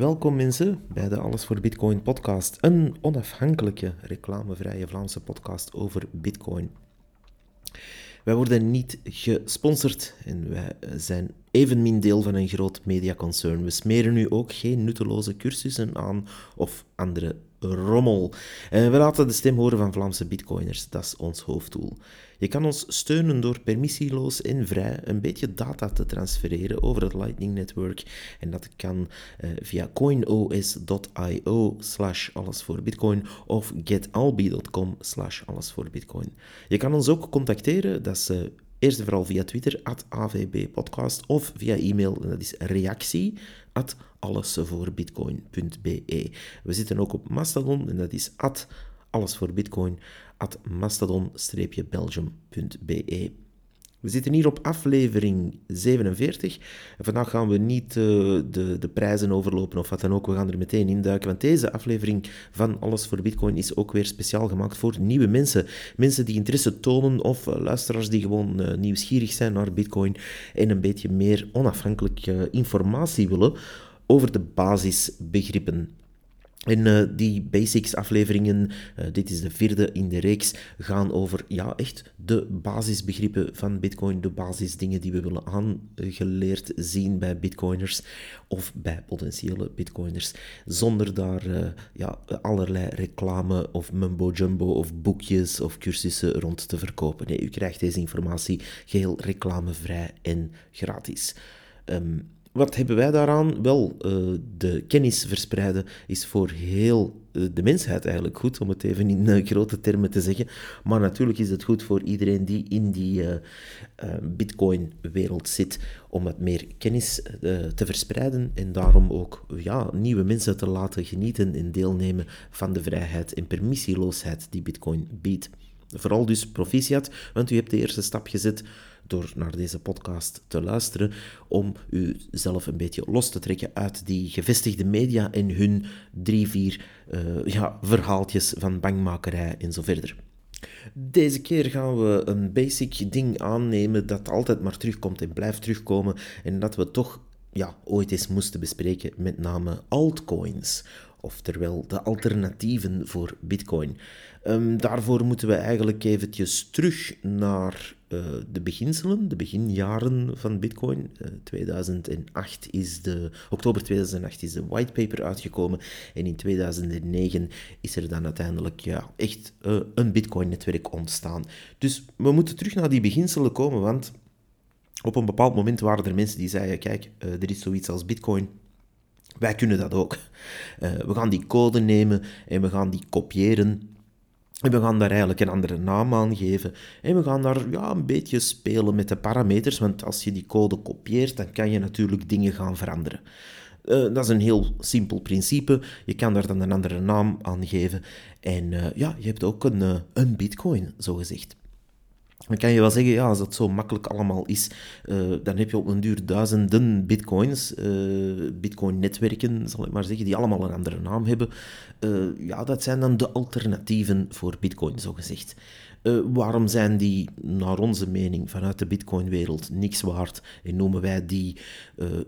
Welkom mensen bij de Alles voor Bitcoin podcast, een onafhankelijke reclamevrije Vlaamse podcast over Bitcoin. Wij worden niet gesponsord en wij zijn evenmin deel van een groot mediaconcern. We smeren nu ook geen nutteloze cursussen aan of andere rommel. we laten de stem horen van Vlaamse bitcoiners, dat is ons hoofddoel. Je kan ons steunen door permissieloos en vrij een beetje data te transfereren over het Lightning Network. En dat kan uh, via coinos.io slash alles of getalbi.com slash alles. Je kan ons ook contacteren, dat is... Uh, Eerst en vooral via Twitter, at avbpodcast, of via e-mail, en dat is reactie, at allesvoorbitcoin.be. We zitten ook op Mastodon, en dat is at allesvoorbitcoin, at mastodon-belgium.be. We zitten hier op aflevering 47. En vandaag gaan we niet uh, de, de prijzen overlopen of wat dan ook. We gaan er meteen induiken. Want deze aflevering van Alles voor Bitcoin is ook weer speciaal gemaakt voor nieuwe mensen. Mensen die interesse tonen of uh, luisteraars die gewoon uh, nieuwsgierig zijn naar Bitcoin en een beetje meer onafhankelijke informatie willen over de basisbegrippen. En uh, die basics afleveringen, uh, dit is de vierde in de reeks, gaan over ja, echt de basisbegrippen van Bitcoin, de basisdingen die we willen aangeleerd zien bij Bitcoiners of bij potentiële Bitcoiners, zonder daar uh, ja, allerlei reclame of mumbo-jumbo of boekjes of cursussen rond te verkopen. Nee, u krijgt deze informatie geheel reclamevrij en gratis. Um, wat hebben wij daaraan? Wel, uh, de kennis verspreiden is voor heel uh, de mensheid eigenlijk goed, om het even in uh, grote termen te zeggen. Maar natuurlijk is het goed voor iedereen die in die Bitcoin-wereld zit, om wat meer kennis te verspreiden en daarom ook ja, nieuwe mensen te laten genieten en deelnemen van de vrijheid en permissieloosheid die Bitcoin biedt. Vooral dus proficiat, want u hebt de eerste stap gezet door naar deze podcast te luisteren, om u zelf een beetje los te trekken uit die gevestigde media en hun drie, vier uh, ja, verhaaltjes van bangmakerij en zo verder. Deze keer gaan we een basic ding aannemen dat altijd maar terugkomt en blijft terugkomen en dat we toch ja, ooit eens moesten bespreken, met name altcoins oftewel de alternatieven voor Bitcoin. Um, daarvoor moeten we eigenlijk eventjes terug naar uh, de beginselen, de beginjaren van Bitcoin. Uh, eh, 2008 is de, oktober 2008 is de whitepaper uitgekomen en in 2009 is er dan uiteindelijk ja, echt uh, een Bitcoin-netwerk ontstaan. Dus we moeten terug naar die beginselen komen, want op een bepaald moment waren er mensen die zeiden, kijk, er is zoiets als Bitcoin, wij kunnen dat ook. We gaan die code nemen en we gaan die kopiëren. En we gaan daar eigenlijk een andere naam aan geven. En we gaan daar ja, een beetje spelen met de parameters. Want als je die code kopieert, dan kan je natuurlijk dingen gaan veranderen. Uh, dat is een heel simpel principe. Je kan daar dan een andere naam aan geven. En uh, ja, je hebt ook een, een bitcoin, zo gezegd. Dan kan je wel zeggen, ja, als dat zo makkelijk allemaal is, uh, dan heb je op een duur duizenden bitcoins, uh, bitcoin-netwerken, zal ik maar zeggen, die allemaal een andere naam hebben. Uh, ja, dat zijn dan de alternatieven voor bitcoin, zo gezegd. waarom zijn die, naar onze mening, vanuit de bitcoin-wereld niks waard en noemen wij die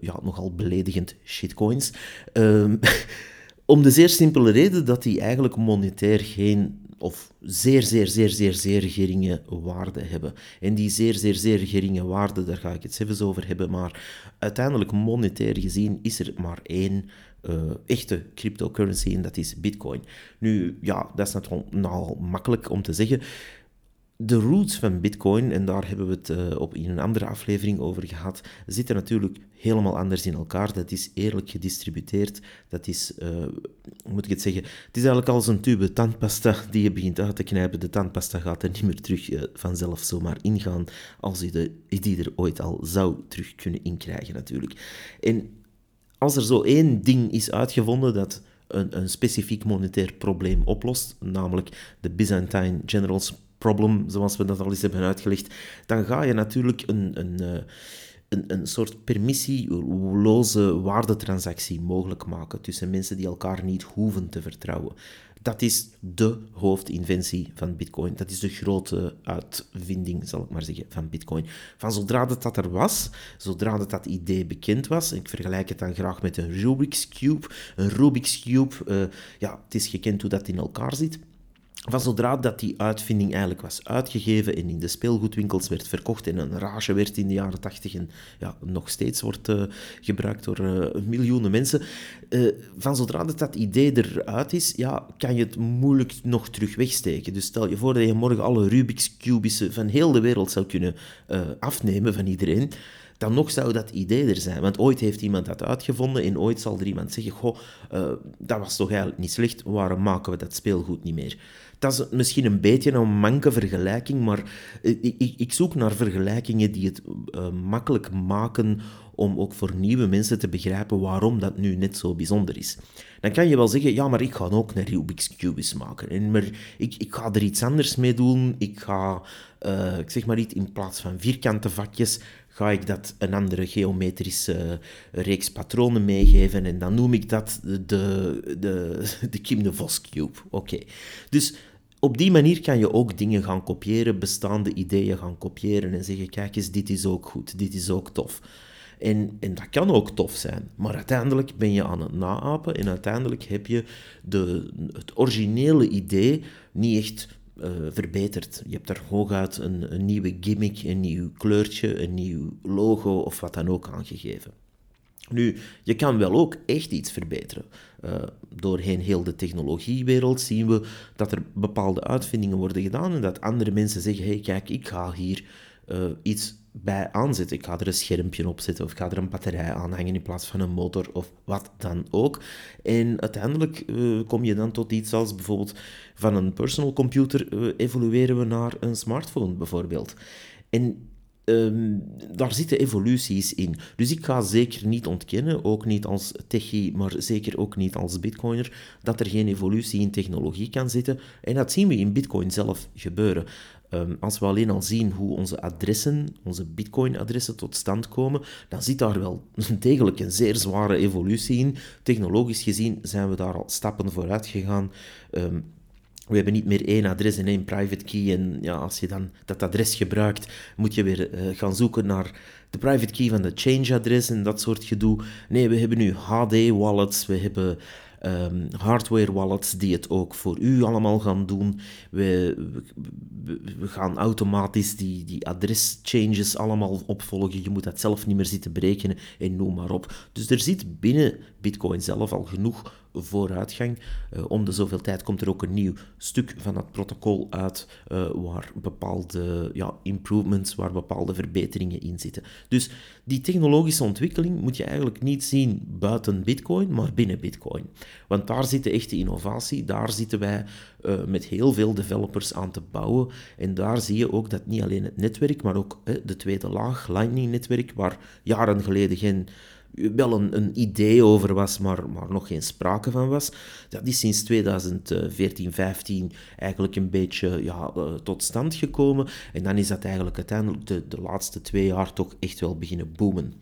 ja, nogal beledigend shitcoins? Om de zeer simpele reden dat die eigenlijk monetair geen of zeer, zeer, zeer, zeer, zeer geringe waarde hebben. En die zeer, zeer, zeer geringe waarde, daar ga ik het zelfs over hebben, maar uiteindelijk monetair gezien is er maar één uh, echte cryptocurrency en dat is Bitcoin. Nu, ja, dat is natuurlijk nogal makkelijk om te zeggen de roots van Bitcoin, en daar hebben we het uh, op in een andere aflevering over gehad, zitten natuurlijk helemaal anders in elkaar. Dat is eerlijk gedistributeerd. Dat is, hoe moet ik het zeggen? Het is eigenlijk als een tube tandpasta die je begint uit te knijpen. De tandpasta gaat er niet meer terug uh, vanzelf zomaar ingaan, als je de, die er ooit al zou terug kunnen inkrijgen natuurlijk. En als er zo één ding is uitgevonden dat een, een specifiek monetair probleem oplost, namelijk de Byzantine Generals problem, zoals we dat al eens hebben uitgelegd, dan ga je natuurlijk een, een, eh, een, een soort permissieloze waardetransactie mogelijk maken tussen mensen die elkaar niet hoeven te vertrouwen. Dat is de hoofdinventie van Bitcoin. Dat is de grote uitvinding, zal ik maar zeggen, van Bitcoin. Van zodra dat, dat er was, zodra dat, dat idee bekend was, ik vergelijk het dan graag met een Rubik's Cube. Een Rubik's Cube, uh, ja, het is gekend hoe dat in elkaar zit van zodra dat die uitvinding eigenlijk was uitgegeven en in de speelgoedwinkels werd verkocht en een rage werd in de jaren tachtig en ja, nog steeds wordt uh, gebruikt door uh, miljoenen mensen, uh, van zodra dat, dat idee eruit is, ja, kan je het moeilijk nog terug wegsteken. Dus stel je voor dat je morgen alle Rubik's Cubissen van heel de wereld zou kunnen afnemen van iedereen, dan nog zou dat idee er zijn. Want ooit heeft iemand dat uitgevonden en ooit zal er iemand zeggen, goh, dat was toch eigenlijk niet slecht, waarom maken we dat speelgoed niet meer? dat is misschien een beetje een manke vergelijking, maar ik, ik, ik zoek naar vergelijkingen die het uh, makkelijk maken om ook voor nieuwe mensen te begrijpen waarom dat nu net zo bijzonder is. Dan kan je wel zeggen, ja, maar ik ga ook een Rubik's Cube maken. En maar ik, ik ga er iets anders mee doen. Ik ga, uh, ik zeg maar iets, in plaats van vierkante vakjes, ga ik dat een andere geometrische reeks patronen meegeven. En dan noem ik dat de, de, de Kim de Vos Cube. Oké. Dus op die manier kan je ook dingen gaan kopiëren, bestaande ideeën gaan kopiëren en zeggen, kijk eens, dit is ook goed, dit is ook tof. En, en dat kan ook tof zijn, maar uiteindelijk ben je aan het naapen en uiteindelijk heb je de, het originele idee niet echt uh, verbeterd. Je hebt daar hooguit een, een nieuwe gimmick, een nieuw kleurtje, een nieuw logo of wat dan ook aangegeven. Nu, je kan wel ook echt iets verbeteren. Uh, doorheen heel de technologiewereld zien we dat er bepaalde uitvindingen worden gedaan en dat andere mensen zeggen, hey kijk, ik ga hier uh, iets bij aanzetten. Ik ga er een schermpje op zetten of ik ga er een batterij aan hangen in plaats van een motor of wat dan ook. En uiteindelijk uh, kom je dan tot iets als bijvoorbeeld van een personal computer evolueren we naar een smartphone bijvoorbeeld. En Um, daar zitten evoluties in. Dus ik ga zeker niet ontkennen, ook niet als techie, maar zeker ook niet als bitcoiner, dat er geen evolutie in technologie kan zitten. En dat zien we in bitcoin zelf gebeuren. Um, als we alleen al zien hoe onze adressen, onze bitcoin-adressen tot stand komen, dan zit daar wel degelijk een zeer zware evolutie in. Technologisch gezien zijn we daar al stappen vooruit gegaan. Um, we hebben niet meer één adres en één private key. En ja, als je dan dat adres gebruikt, moet je weer uh, gaan zoeken naar de private key van de change-adres en dat soort gedoe. Nee, we hebben nu HD-wallets, we hebben um, hardware wallets die het ook voor u allemaal gaan doen. We, we, we gaan automatisch die, die adres-changes allemaal opvolgen. Je moet dat zelf niet meer zitten berekenen en noem maar op. Dus er zit binnen Bitcoin zelf al genoeg vooruitgang. Uh, om de zoveel tijd komt er ook een nieuw stuk van dat protocol uit uh, waar bepaalde ja, improvements, waar bepaalde verbeteringen in zitten. Dus die technologische ontwikkeling moet je eigenlijk niet zien buiten Bitcoin, maar binnen Bitcoin. Want daar zit de echte innovatie, daar zitten wij uh, met heel veel developers aan te bouwen. En daar zie je ook dat niet alleen het netwerk, maar ook de tweede laag, Lightning-netwerk, waar jaren geleden geen wel een, een, idee over was, maar, maar nog geen sprake van was. Dat is sinds 2014, 15 eigenlijk een beetje ja, uh, tot stand gekomen. En dan is dat eigenlijk uiteindelijk de, de laatste twee jaar toch echt wel beginnen boomen.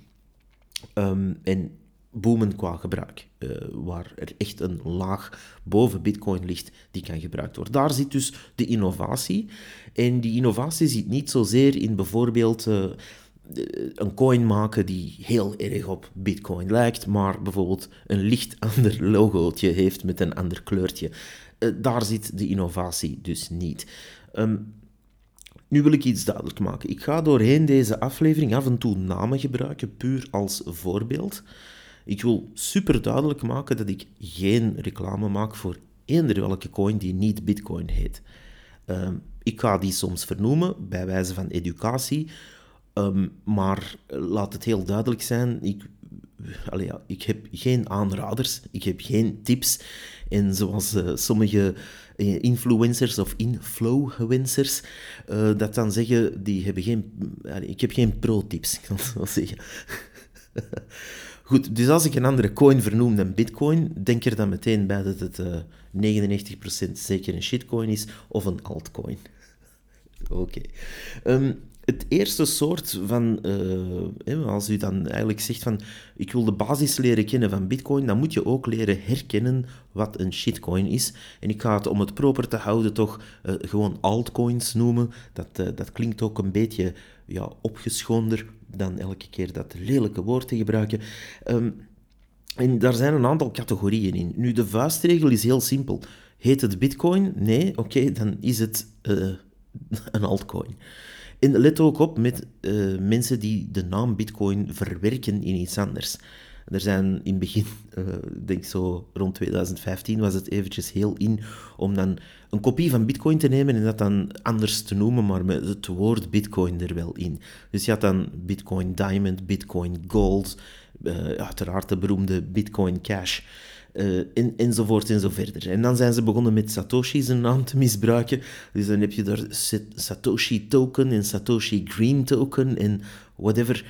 Um, en boomen qua gebruik, uh, waar er echt een laag boven Bitcoin ligt die kan gebruikt worden. Daar zit dus de innovatie. En die innovatie zit niet zozeer in bijvoorbeeld uh, een coin maken die heel erg op Bitcoin lijkt, maar bijvoorbeeld een licht ander logootje heeft met een ander kleurtje. Uh, daar zit de innovatie dus niet. Um, nu wil ik iets duidelijk maken. Ik ga doorheen deze aflevering af en toe namen gebruiken, puur als voorbeeld. Ik wil super duidelijk maken dat ik geen reclame maak voor eender welke coin die niet Bitcoin heet. Uh, ik ga die soms vernoemen bij wijze van educatie, um, maar laat het heel duidelijk zijn: ik, ik heb geen aanraders, ik heb geen tips. En zoals uh, sommige uh, influencers of influencers uh, dat dan zeggen, die hebben geen, ik heb geen pro-tips, ik kan wel zeggen. Goed, dus als ik een andere coin vernoem dan Bitcoin, denk er dan meteen bij dat het uh, eh, 99% zeker een shitcoin is of een altcoin. Oké. Ehm, het eerste soort van, uh, als u dan eigenlijk zegt van ik wil de basis leren kennen van Bitcoin, dan moet je ook leren herkennen wat een shitcoin is. En ik ga het om het proper te houden toch uh, gewoon altcoins noemen. Dat, uh, dat klinkt ook een beetje ja, opgeschoonder dan elke keer dat lelijke woord te gebruiken. Um, en daar zijn een aantal categorieën in. Nu, de vuistregel is heel simpel. Heet het Bitcoin? Nee, oké, dan is het een altcoin. En let ook op met uh, mensen die de naam Bitcoin verwerken in iets anders. Er zijn in het begin, uh, denk zo rond 2015, was het eventjes heel in om dan een kopie van Bitcoin te nemen en dat dan anders te noemen, maar met het woord Bitcoin er wel in. Dus je had dan Bitcoin Diamond, Bitcoin Gold, uh, uiteraard de beroemde Bitcoin Cash. En, enzovoort en zo verder. En dan zijn ze begonnen met Satoshi zijn naam te misbruiken. Dus dan heb je daar Satoshi token en Satoshi green token en whatever.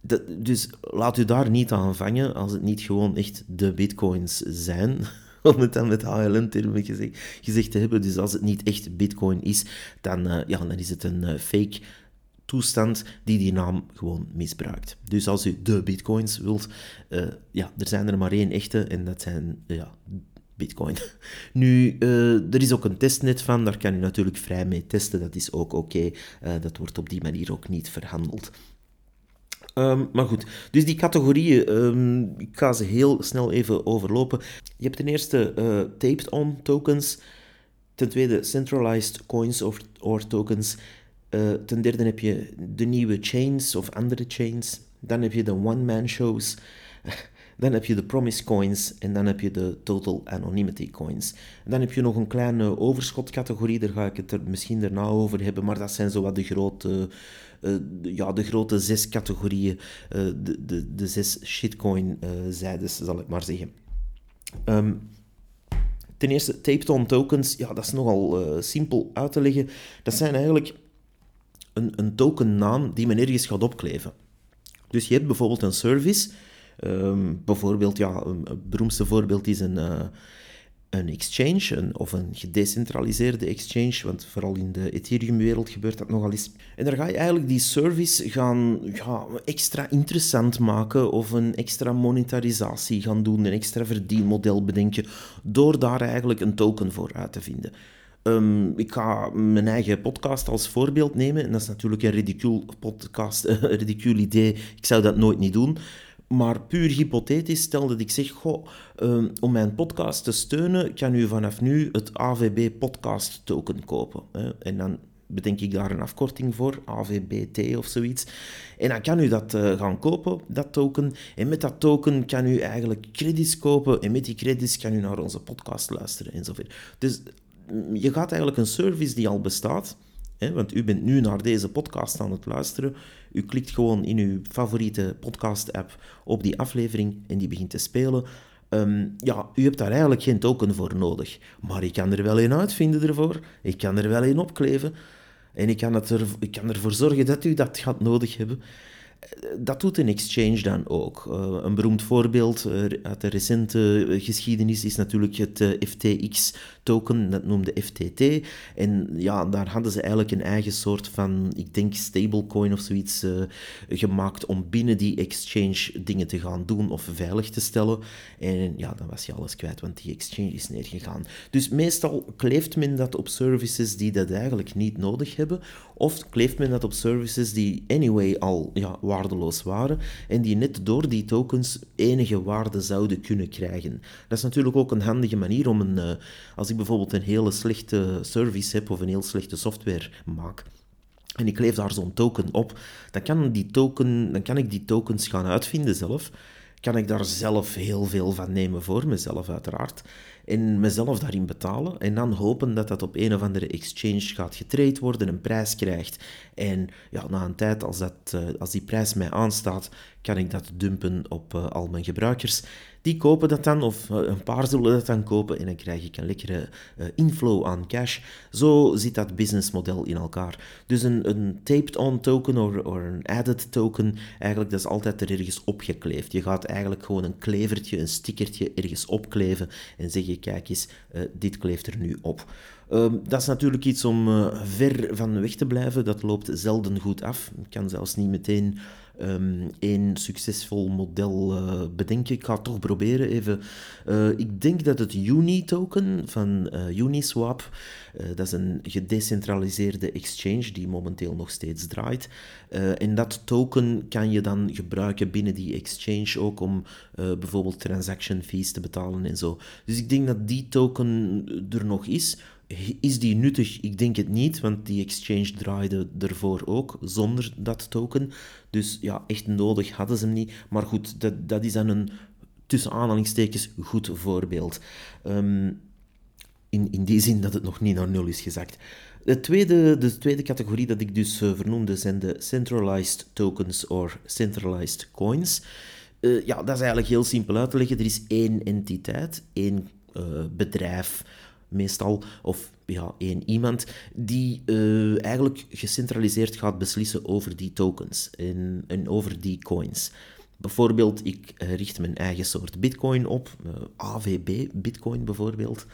Dat, dus laat u daar niet aan vangen als het niet gewoon echt de bitcoins zijn. Om het dan met HLN-termen gezegd, gezegd te hebben. Dus als het niet echt bitcoin is, dan, uh, ja, dan is het een uh, fake toestand die die naam gewoon misbruikt. Dus als u de bitcoins wilt, uh, ja, er zijn er maar één echte en dat zijn ja, bitcoin. Nu, uh, er is ook een testnet van, daar kan u natuurlijk vrij mee testen, dat is ook oké. Dat wordt op die manier ook niet verhandeld. Um, maar goed, dus die categorieën, um, ik ga ze heel snel even overlopen. Je hebt ten eerste taped-on tokens, ten tweede centralized coins of, tokens, uh, ten derde heb je de nieuwe chains of andere chains. Dan heb je de one-man shows. Dan heb je de promise coins en dan heb je de total anonymity coins. Dan heb je nog een kleine overschotcategorie, daar ga ik het er misschien daarna over hebben, maar dat zijn zo wat de grote, uh, ja, de grote zes categorieën, uh, de, de, de zes shitcoin-zijdes, zal ik maar zeggen. Um, ten eerste, taped-on tokens, ja, dat is nogal simpel uit te leggen. Dat zijn eigenlijk een, een tokennaam die men ergens gaat opkleven. Dus je hebt bijvoorbeeld een service. Um, bijvoorbeeld, ja, een, beroemdste voorbeeld is een, uh, een exchange, een, of een gedecentraliseerde exchange, want vooral in de Ethereum-wereld gebeurt dat nogal eens. En daar ga je eigenlijk die service gaan ja, extra interessant maken, of een extra monetarisatie gaan doen, een extra verdienmodel bedenken, door daar eigenlijk een token voor uit te vinden. Um, ik ga mijn eigen podcast als voorbeeld nemen. En dat is natuurlijk een ridicule podcast, een idee. Ik zou dat nooit niet doen. Maar puur hypothetisch, stel dat ik zeg, goh, um, om mijn podcast te steunen, kan u vanaf nu het AVB podcast token kopen. Hè? En dan bedenk ik daar een afkorting voor, AVBT of zoiets. En dan kan u dat uh, gaan kopen, dat token. En met dat token kan u eigenlijk credits kopen. En met die credits kan u naar onze podcast luisteren enzovoort. Dus je gaat eigenlijk een service die al bestaat, hè, want u bent nu naar deze podcast aan het luisteren, u klikt gewoon in uw favoriete podcast-app op die aflevering en die begint te spelen. Um, ja, u hebt daar eigenlijk geen token voor nodig. Maar ik kan er wel een uitvinden ervoor. Ik kan er wel een opkleven. En ik kan, het er, ik kan ervoor zorgen dat u dat gaat nodig hebben dat doet een exchange dan ook. Uh, een beroemd voorbeeld uh, uit de recente geschiedenis is natuurlijk het eh, FTX-token, dat noemde FTT. En ja, daar hadden ze eigenlijk een eigen soort van, ik denk, stablecoin of zoiets gemaakt om binnen die exchange dingen te gaan doen of veilig te stellen. En ja, dan was je alles kwijt, want die exchange is neergegaan. Dus meestal kleeft men dat op services die dat eigenlijk niet nodig hebben, of kleeft men dat op services die anyway al ja, waardeloos waren en die net door die tokens enige waarde zouden kunnen krijgen. Dat is natuurlijk ook een handige manier om een, uh, als ik bijvoorbeeld een hele slechte service heb of een heel slechte software maak, en ik kleef daar zo'n token op, dan kan, die token, dan kan ik die tokens gaan uitvinden zelf. Kan ik daar zelf heel veel van nemen voor mezelf, uiteraard en mezelf daarin betalen en dan hopen dat dat op een of andere exchange gaat getrade worden, een prijs krijgt. En ja, na een tijd, als, dat, uh, als die prijs mij aanstaat, kan ik dat dumpen op uh, al mijn gebruikers. Die kopen dat dan, of uh, een paar zullen dat dan kopen, en dan krijg ik een lekkere inflow aan cash. Zo zit dat businessmodel in elkaar. Dus een, een taped-on token of een added token, eigenlijk dat is altijd er ergens opgekleefd. Je gaat eigenlijk gewoon een klevertje, een stickertje ergens opkleven en zeggen kijk eens, uh, dit kleeft er nu op. Ehm, dat is natuurlijk iets om ver van weg te blijven. Dat loopt zelden goed af. Ik kan zelfs niet meteen um, één succesvol model uh, bedenken. Ik ga het toch proberen even. Uh, ik denk dat het Uni-token van Uniswap, dat is een gedecentraliseerde exchange die momenteel nog steeds draait. en dat token kan je dan gebruiken binnen die exchange ook om bijvoorbeeld transaction fees te betalen en zo. Dus ik denk dat die token er nog is. Is die nuttig? Ik denk het niet, want die exchange draaide ervoor ook zonder dat token. Dus ja, echt nodig hadden ze hem niet. Maar goed, dat, dat is dan een tussen aanhalingstekens goed voorbeeld. Um, in, in die zin dat het nog niet naar nul is gezakt. De tweede, de tweede categorie dat ik dus uh, vernoemde zijn de centralized tokens of centralized coins. Uh, ja, dat is eigenlijk heel simpel uit te leggen. Er is één entiteit, één uh, bedrijf, meestal, of ja, één iemand, die uh, eigenlijk gecentraliseerd gaat beslissen over die tokens en, en over die coins. Bijvoorbeeld, ik richt mijn eigen soort bitcoin op, uh, AVB bitcoin bijvoorbeeld.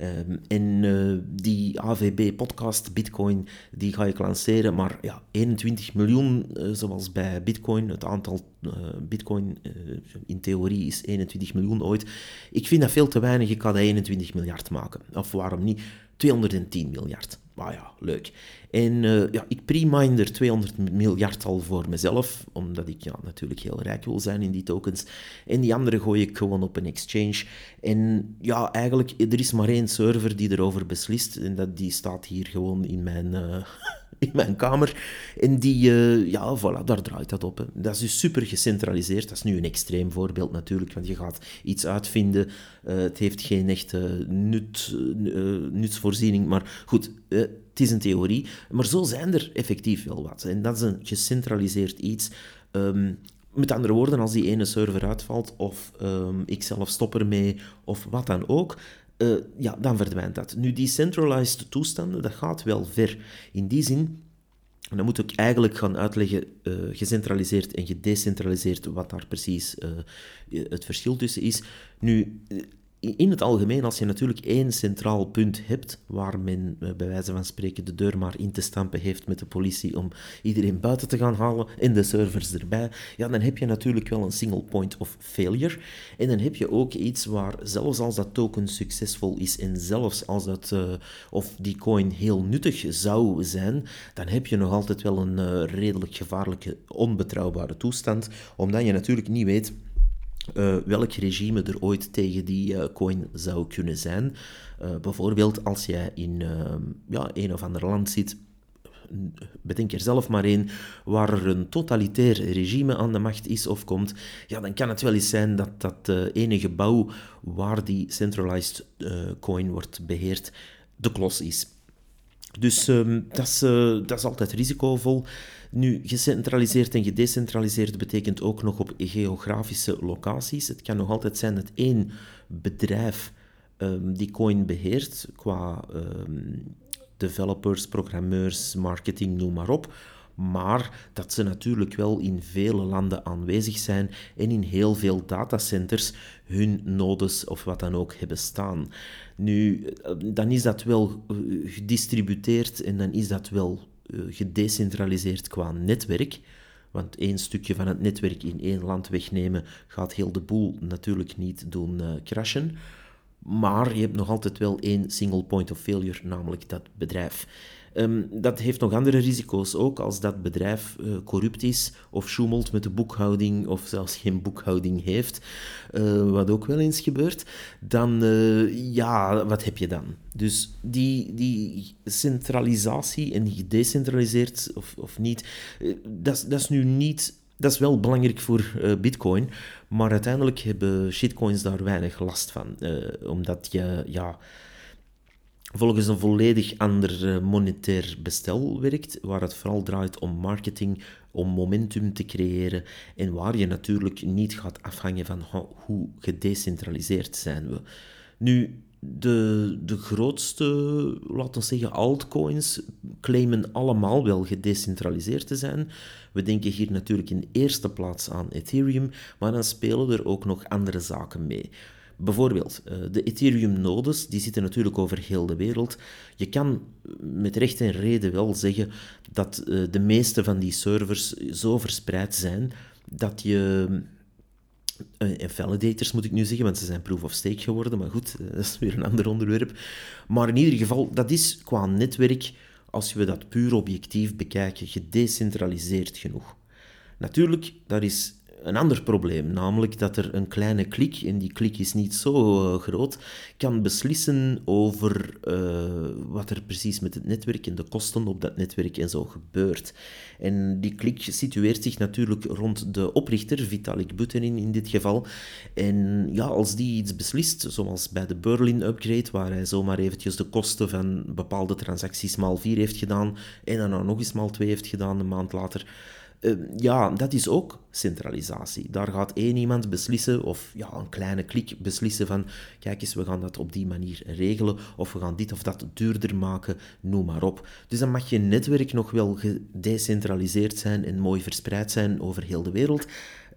Um, en uh, die AVB-podcast Bitcoin, die ga ik lanceren, maar ja, 21 miljoen, uh, zoals bij Bitcoin, het aantal uh, Bitcoin in theorie is 21 miljoen ooit. Ik vind dat veel te weinig, ik dat 21 miljard maken. Of waarom niet? 210 miljard. Maar ja, leuk. En uh, ja, ik pre-mine er 200 miljard al voor mezelf, omdat ik ja, natuurlijk heel rijk wil zijn in die tokens. En die andere gooi ik gewoon op een exchange. En ja, eigenlijk, er is maar één server die erover beslist. En dat, die staat hier gewoon in mijn... Uh, in mijn kamer. En die, uh, ja, voilà, daar draait dat op. Dat is dus super gecentraliseerd. Dat is nu een extreem voorbeeld natuurlijk, want je gaat iets uitvinden. Uh, het heeft geen echte nut, uh, nutsvoorziening, maar goed, het is een theorie. Maar zo zijn er effectief wel wat. En dat is een gecentraliseerd iets. Um, met andere woorden, als die ene server uitvalt, of um, ik zelf stop ermee, of wat dan ook, uh, ja, dan verdwijnt dat. Nu, die centralized toestanden, dat gaat wel ver. In die zin, en dan moet ik eigenlijk gaan uitleggen, uh, gecentraliseerd en gedecentraliseerd, wat daar precies uh, het verschil tussen is. Nu, in het algemeen, als je natuurlijk één centraal punt hebt, waar men eh, bij wijze van spreken de deur maar in te stampen heeft met de politie om iedereen buiten te gaan halen en de servers erbij, ja, dan heb je natuurlijk wel een single point of failure. En dan heb je ook iets waar, zelfs als dat token succesvol is en zelfs als dat, uh, of die coin heel nuttig zou zijn, dan heb je nog altijd wel een uh, redelijk gevaarlijke, onbetrouwbare toestand, omdat je natuurlijk niet weet uh, welk regime er ooit tegen die uh, coin zou kunnen zijn. Uh, bijvoorbeeld als jij in ehm, ja, een of ander land zit, bedenk er zelf maar één, waar er een totalitair regime aan de macht is of komt, ja, dan kan het wel eens zijn dat dat ene gebouw waar die centralized coin wordt beheerd, de klos is. Dus um, dat, is, dat is altijd risicovol. Nu, gecentraliseerd en gedecentraliseerd betekent ook nog op geografische locaties. Het kan nog altijd zijn dat één bedrijf um, die coin beheert, qua um, developers, programmeurs, marketing, noem maar op. Maar dat ze natuurlijk wel in vele landen aanwezig zijn en in heel veel datacenters hun nodes of wat dan ook hebben staan. Nu, eh, dan is dat wel eh, gedistributeerd en dan is dat wel gedecentraliseerd qua netwerk. Want één stukje van het netwerk in één land wegnemen gaat heel de boel natuurlijk niet doen uh, crashen. Maar je hebt nog altijd wel één single point of failure, namelijk dat bedrijf. Um, dat heeft nog andere risico's ook. Als dat bedrijf uh, corrupt is of schoemelt met de boekhouding of zelfs geen boekhouding heeft, uh, wat ook wel eens gebeurt, dan uh, ja, wat heb je dan? Dus die, die centralisatie en gedecentraliseerd of, of niet, dat, dat is nu niet dat is wel belangrijk voor uh, Bitcoin, maar uiteindelijk hebben shitcoins daar weinig last van. Uh, omdat je, ja, volgens een volledig ander eh, monetair bestel werkt, waar het vooral draait om marketing, om momentum te creëren en waar je natuurlijk niet gaat afhangen van hoe gedecentraliseerd zijn we. Nu, de, de grootste, laten we zeggen, altcoins claimen allemaal wel gedecentraliseerd te zijn. We denken hier natuurlijk in eerste plaats aan Ethereum, maar dan spelen er ook nog andere zaken mee. Bijvoorbeeld, uh, de Ethereum-nodes, die zitten natuurlijk over heel de wereld. Je kan met recht en reden wel zeggen dat uh, de meeste van die servers zo verspreid zijn dat je en eh, validators moet ik nu zeggen, want ze zijn proof of stake geworden, maar goed, dat is weer een ander onderwerp. Maar in ieder geval, dat is qua netwerk, als we dat puur objectief bekijken, gedecentraliseerd genoeg. Natuurlijk, daar is een ander probleem, namelijk dat er een kleine klik, en die klik is niet zo uh, groot, kan beslissen over uh, wat er precies met het netwerk en de kosten op dat netwerk en zo gebeurt. En die klik situeert zich natuurlijk rond de oprichter, Vitalik Buterin in dit geval. En ja, als die iets beslist, zoals bij de Berlin upgrade, waar hij zomaar eventjes de kosten van bepaalde transacties maal 4 heeft gedaan en dan nog eens maal 2 heeft gedaan een maand later, Ehm, ja, dat is ook centralisatie. Daar gaat één iemand beslissen, of ja, een kleine klik beslissen van, kijk eens, we gaan dat op die manier regelen, of we gaan dit of dat duurder maken, noem maar op. Dus dan mag je netwerk nog wel gedecentraliseerd zijn en mooi verspreid zijn over heel de wereld.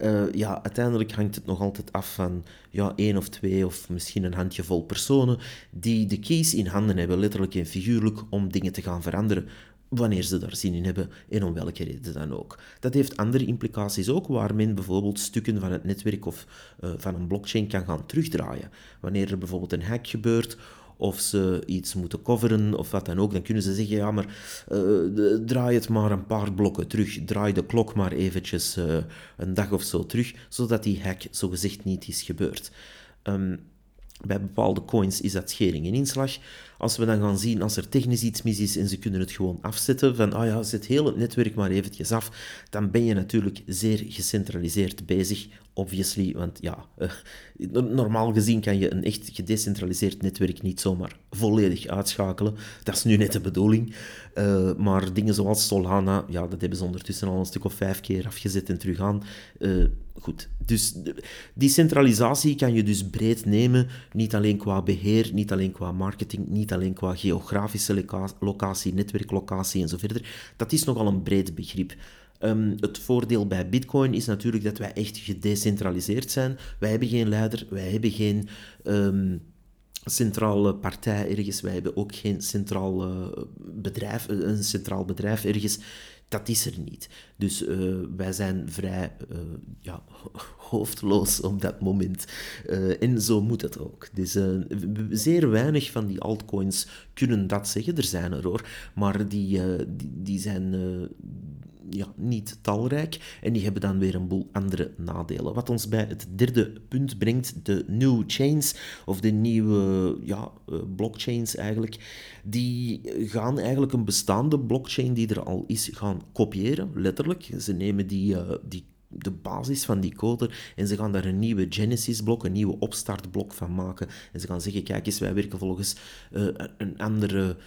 Uh, ja, uiteindelijk hangt het nog altijd af van ja, één of twee of misschien een handjevol personen die de keys in handen hebben, letterlijk en figuurlijk, om dingen te gaan veranderen wanneer ze daar zin in hebben en om welke reden dan ook. Dat heeft andere implicaties ook, waar men bijvoorbeeld stukken van het netwerk of uh, van een blockchain kan gaan terugdraaien. Wanneer er bijvoorbeeld een hack gebeurt of ze iets moeten coveren of wat dan ook, dan kunnen ze zeggen, ja, maar uh, draai het maar een paar blokken terug, draai de klok maar eventjes uh, een dag of zo terug, zodat die hack zogezegd niet is gebeurd. Um, bij bepaalde coins is dat schering en inslag. Als we dan gaan zien, als er technisch iets mis is en ze kunnen het gewoon afzetten, van ah ja, zet heel het netwerk maar eventjes af, dan ben je natuurlijk zeer gecentraliseerd bezig, obviously. Want ja, uh, normaal gezien kan je een echt gedecentraliseerd netwerk niet zomaar volledig uitschakelen. Dat is nu net de bedoeling. Uh, maar dingen zoals Solana, ja, dat hebben ze ondertussen al een stuk of vijf keer afgezet en terug aan. Uh, goed, dus die centralisatie kan je dus breed nemen, niet alleen qua beheer, niet alleen qua marketing, niet alleen qua geografische locatie, netwerklocatie en zo verder. Dat is nogal een breed begrip. Um, het voordeel bij Bitcoin is natuurlijk dat wij echt gedecentraliseerd zijn. Wij hebben geen leider, wij hebben geen um, centrale partij ergens, wij hebben ook geen centraal uh, bedrijf, een centraal bedrijf ergens dat is er niet. Dus uh, wij zijn vrij uh, ja, hoofdloos op dat moment. Uh, en zo moet het ook. Dus zeer weinig van die altcoins kunnen dat zeggen. Er zijn er hoor. Maar die, die, die, zijn ja, niet talrijk en die hebben dan weer een boel andere nadelen. Wat ons bij het derde punt brengt, de new chains, of de nieuwe ja, eh, blockchains eigenlijk, die gaan eigenlijk een bestaande blockchain die er al is gaan kopiëren, letterlijk. Ze nemen die, uh, die de basis van die code en ze gaan daar een nieuwe Genesis-blok, een nieuwe opstartblok van maken. En ze gaan zeggen, kijk eens, wij werken volgens uh, een andere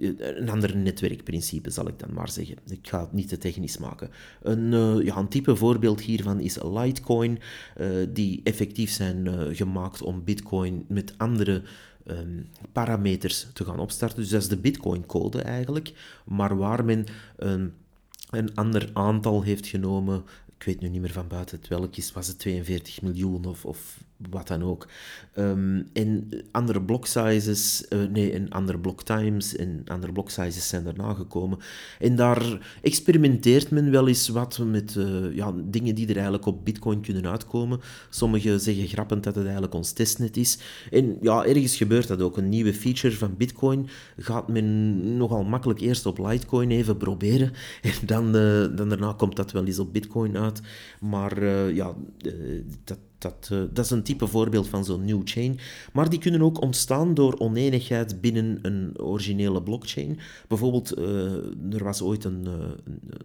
een ander netwerkprincipe, zal ik dan maar zeggen. Ik ga het niet te technisch maken. Een, uh, een type voorbeeld hiervan is Litecoin, uh, die effectief zijn gemaakt om Bitcoin met andere um, parameters te gaan opstarten. Dus dat is de Bitcoin-code eigenlijk, maar waar men een ander aantal heeft genomen ik weet nu niet meer van buiten het welk is, was het 42 miljoen of, of wat dan ook. Um, en andere block sizes, uh, nee, en andere block times en andere block sizes zijn daarna gekomen. En daar experimenteert men wel eens wat met uh, ja, dingen die er eigenlijk op Bitcoin kunnen uitkomen. Sommigen zeggen grappend dat het eigenlijk ons testnet is. En ja, ergens gebeurt dat ook. Een nieuwe feature van Bitcoin gaat men nogal makkelijk eerst op Litecoin even proberen. En dan, uh, dan daarna komt dat wel eens op Bitcoin uit. Maar ja, dat dat, uh, dat is een type voorbeeld van zo'n new chain. Maar die kunnen ook ontstaan door oneenigheid binnen een originele blockchain. Bijvoorbeeld, uh, er was ooit een, uh,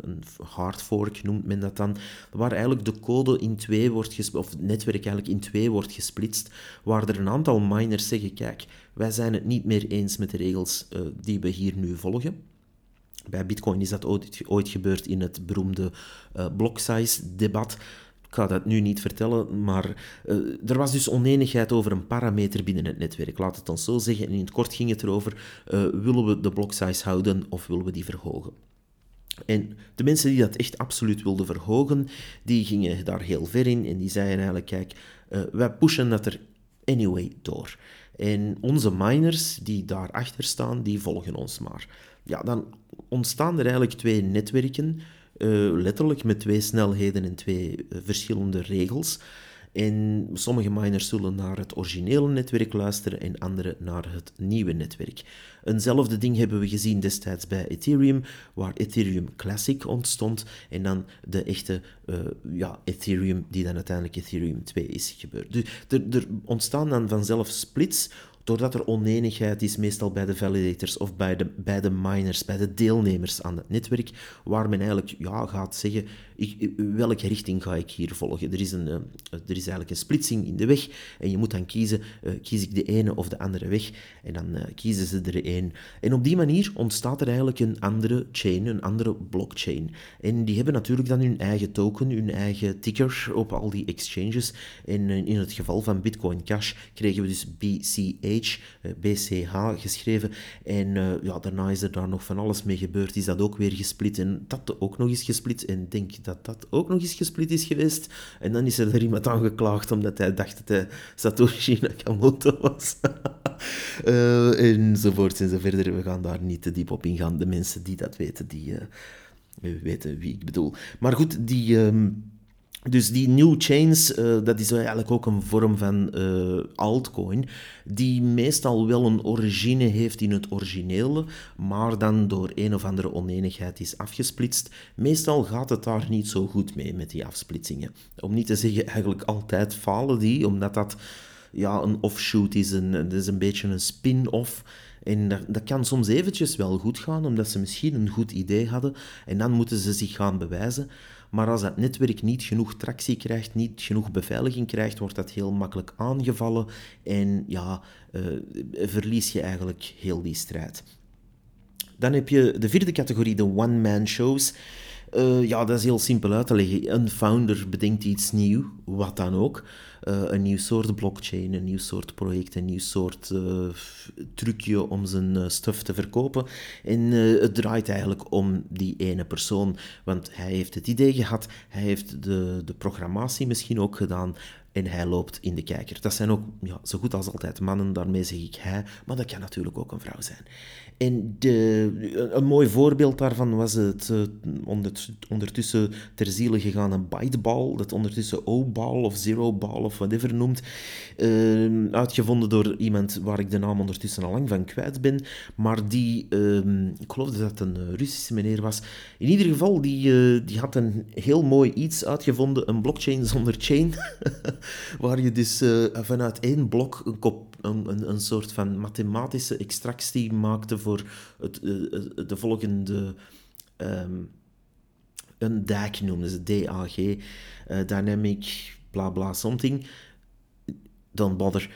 een hard fork, noemt men dat dan, waar eigenlijk de code in twee wordt gesplitst, of het netwerk eigenlijk in twee wordt gesplitst, waar er een aantal miners zeggen, kijk, wij zijn het niet meer eens met de regels die we hier nu volgen. Bij Bitcoin is dat ooit, ooit gebeurd in het beroemde block size debat ga dat nu niet vertellen, maar uh, er was dus oneenigheid over een parameter binnen het netwerk. Laat het dan zo zeggen. En in het kort ging het erover, uh, willen we de block size houden of willen we die verhogen? En de mensen die dat echt absoluut wilden verhogen, die gingen daar heel ver in en die zeiden eigenlijk, kijk, uh, wij pushen dat er anyway door. En onze miners die daarachter staan, die volgen ons maar. Ja, dan ontstaan er eigenlijk twee netwerken, uh, letterlijk met twee snelheden en twee verschillende regels. En sommige miners zullen naar het originele netwerk luisteren en andere naar het nieuwe netwerk. Eenzelfde ding hebben we gezien destijds bij Ethereum, waar Ethereum Classic ontstond en dan de echte uh, ja, Ethereum, die dan uiteindelijk Ethereum 2 is gebeurd. Dus er, er ontstaan dan vanzelf splits doordat er oneenigheid is, meestal bij de validators of bij de, bij de miners, bij de deelnemers aan het netwerk, waar men eigenlijk ja, gaat zeggen, ik, welke richting ga ik hier volgen? Er is, een, uh, er is eigenlijk een splitsing in de weg en je moet dan kiezen, uh, kies ik de ene of de andere weg? En dan kiezen ze er één. En op die manier ontstaat er eigenlijk een andere chain, een andere blockchain. En die hebben natuurlijk dan hun eigen token, hun eigen ticker op al die exchanges. En in het geval van Bitcoin Cash kregen we dus BCH eh, geschreven. En ja, daarna is er daar nog van alles mee gebeurd. Is dat ook weer gesplit en dat ook nog eens gesplit. En denk dat dat ook nog eens gesplit is geweest. En dan is er, iemand aangeklaagd omdat hij dacht dat hij Satoshi Nakamoto was. uh, enzovoort en zo verder. We gaan daar niet te diep op ingaan. De mensen die dat weten, die uh, weten wie ik bedoel. Maar goed, die... Um, dus die new chains, uh, dat is eigenlijk ook een vorm van uh, altcoin, die meestal wel een origine heeft in het originele, maar dan door een of andere oneenigheid is afgesplitst. Meestal gaat het daar niet zo goed mee met die afsplitsingen. Om niet te zeggen, eigenlijk altijd falen die, omdat dat ja, een offshoot is, een, dat is een beetje een spin-off. En dat, dat, kan soms eventjes wel goed gaan, omdat ze misschien een goed idee hadden, en dan moeten ze zich gaan bewijzen. Maar als dat netwerk niet genoeg tractie krijgt, niet genoeg beveiliging krijgt, wordt dat heel makkelijk aangevallen en ja, uh, verlies je eigenlijk heel die strijd. Dan heb je de vierde categorie, de one-man shows. Uh, ja, dat is heel simpel uit te leggen. Een founder bedenkt iets nieuw, wat dan ook. Uh, een nieuw soort blockchain, een nieuw soort project, een nieuw soort uh, trucje om zijn stuff te verkopen. En het draait eigenlijk om die ene persoon. Want hij heeft het idee gehad, hij heeft de, de programmatie misschien ook gedaan en hij loopt in de kijker. Dat zijn ook ja, zo goed als altijd mannen, daarmee zeg ik hij, maar dat kan natuurlijk ook een vrouw zijn. En een mooi voorbeeld daarvan was het uh, ondertussen ter ziele gegaan byteball, dat ondertussen O-ball of zero-ball of whatever noemt, uh, uitgevonden door iemand waar ik de naam ondertussen al lang van kwijt ben, maar die, uh, ik geloof dat het een Russische meneer was, in ieder geval, die, die had een heel mooi iets uitgevonden, een blockchain zonder chain, waar je dus vanuit één blok een kop een, een, soort van mathematische extractie maakte voor het, eh, eh, de volgende. Um, een DAG noemden ze, DAG, uh, eh, Dynamic bla bla something. Don't bother.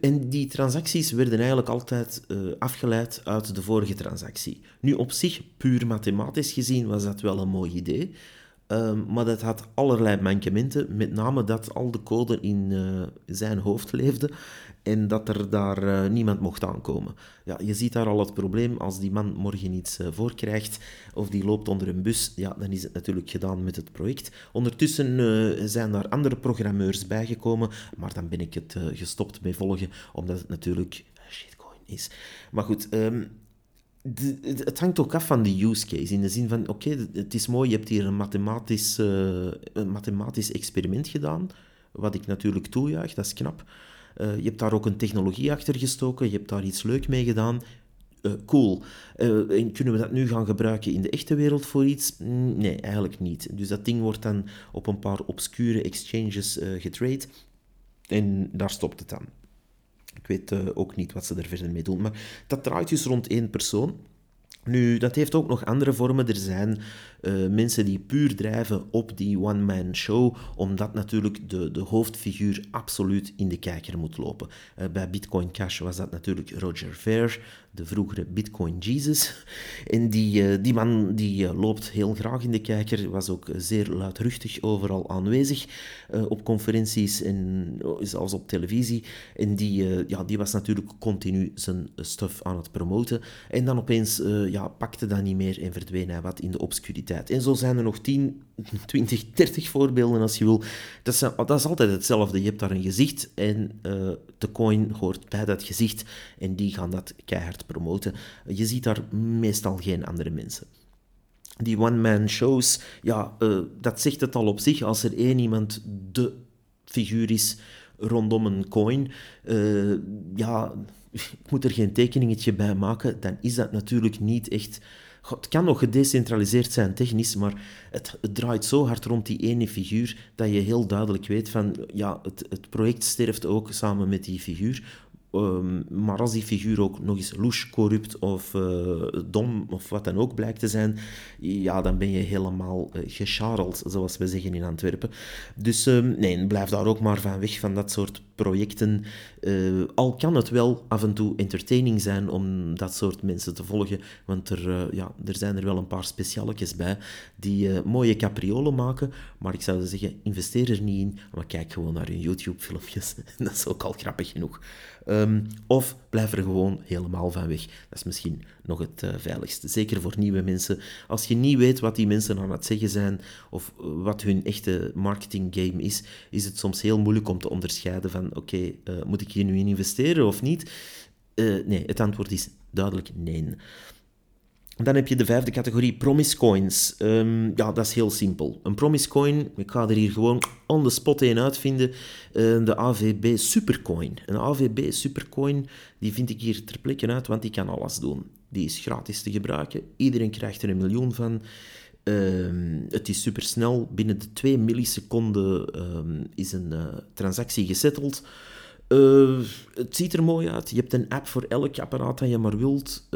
En die transacties werden eigenlijk altijd afgeleid uit de vorige transactie. Nu op zich, puur mathematisch gezien, was dat wel een mooi idee. Um, maar dat had allerlei mankementen, met name dat al de code in uh, zijn hoofd leefde en dat er daar uh, niemand mocht aankomen. Ja, je ziet daar al het probleem, als die man morgen iets uh, voor krijgt of die loopt onder een bus, ja, dan is het natuurlijk gedaan met het project. Ondertussen zijn daar andere programmeurs bijgekomen, maar dan ben ik het gestopt bij volgen, omdat het natuurlijk shitcoin is. Maar goed, um, het hangt ook af van de use case. In de zin van, oké, het is mooi, je hebt hier een mathematisch, uh, een mathematisch experiment gedaan. Wat ik natuurlijk toejuich, dat is knap. Uh, je hebt daar ook een technologie achter gestoken, je hebt daar iets leuk mee gedaan. Uh, cool. en kunnen we dat nu gaan gebruiken in de echte wereld voor iets? Mm, nee, eigenlijk niet. Dus dat ding wordt dan op een paar obscure exchanges getrade. En daar stopt het dan. Ik weet uh, ook niet wat ze er verder mee doen. Maar dat draait dus rond één persoon. Nu, dat heeft ook nog andere vormen. Er zijn uh, mensen die puur drijven op die one-man show, omdat natuurlijk de, de hoofdfiguur absoluut in de kijker moet lopen. Uh, bij Bitcoin Cash was dat natuurlijk Roger Ver, de vroegere Bitcoin Jesus. En die, eh, die man die eh, loopt heel graag in de kijker, was ook zeer luidruchtig overal aanwezig op conferenties en zelfs op televisie. En die, ja, die was natuurlijk continu zijn stuff aan het promoten. En dan opeens ja, pakte dat niet meer en verdween hij wat in de obscuriteit. En zo zijn er nog 10, 20, 30 voorbeelden als je wil. Dat is, dat is altijd hetzelfde. Je hebt daar een gezicht en de coin hoort bij dat gezicht en die gaan dat keihard promoten. Je ziet daar meestal geen andere mensen. Die one-man shows, ja, uh, dat zegt het al op zich. Als er één iemand de figuur is rondom een coin, uh, ja, ik moet er geen tekeningetje bij maken, dan is dat natuurlijk niet echt... Het kan nog gedecentraliseerd zijn technisch, maar het, het, draait zo hard rond die ene figuur dat je heel duidelijk weet van ja, het, het project sterft ook samen met die figuur. Ehm, maar als die figuur ook nog eens louche, corrupt of uh, dom of wat dan ook blijkt te zijn, ja, dan ben je helemaal uh, zoals we zeggen in Antwerpen. Dus uh, nee, blijf daar ook maar van weg van dat soort projecten. Eh, al kan het wel af en toe entertaining zijn om dat soort mensen te volgen, want er, ja, er zijn er wel een paar specialetjes bij die mooie capriolen maken, maar ik zou zeggen, investeer er niet in, maar kijk gewoon naar hun YouTube-filmpjes. dat is ook al grappig genoeg. Ehm, of blijf er gewoon helemaal van weg. Dat is misschien nog het uh, veiligste. Zeker voor nieuwe mensen. Als je niet weet wat die mensen aan het zeggen zijn of wat hun echte marketing game is, is het soms heel moeilijk om te onderscheiden van oké, eh, moet ik hier nu in investeren of niet? Uh, nee, het antwoord is duidelijk nee. Dan heb je de vijfde categorie, promise coins. Um, ja, dat is heel simpel. Een promise coin, ik ga er hier gewoon on the spot een uitvinden, uh, de AVB Supercoin. Een AVB Supercoin, die vind ik hier ter plekke uit, want die kan alles doen. Die is gratis te gebruiken, iedereen krijgt er een miljoen van. Uh, het is supersnel, binnen de 2 milliseconden is een uh, transactie gesetteld. Het ziet er mooi uit. Je hebt een app voor elk apparaat dat je maar wilt.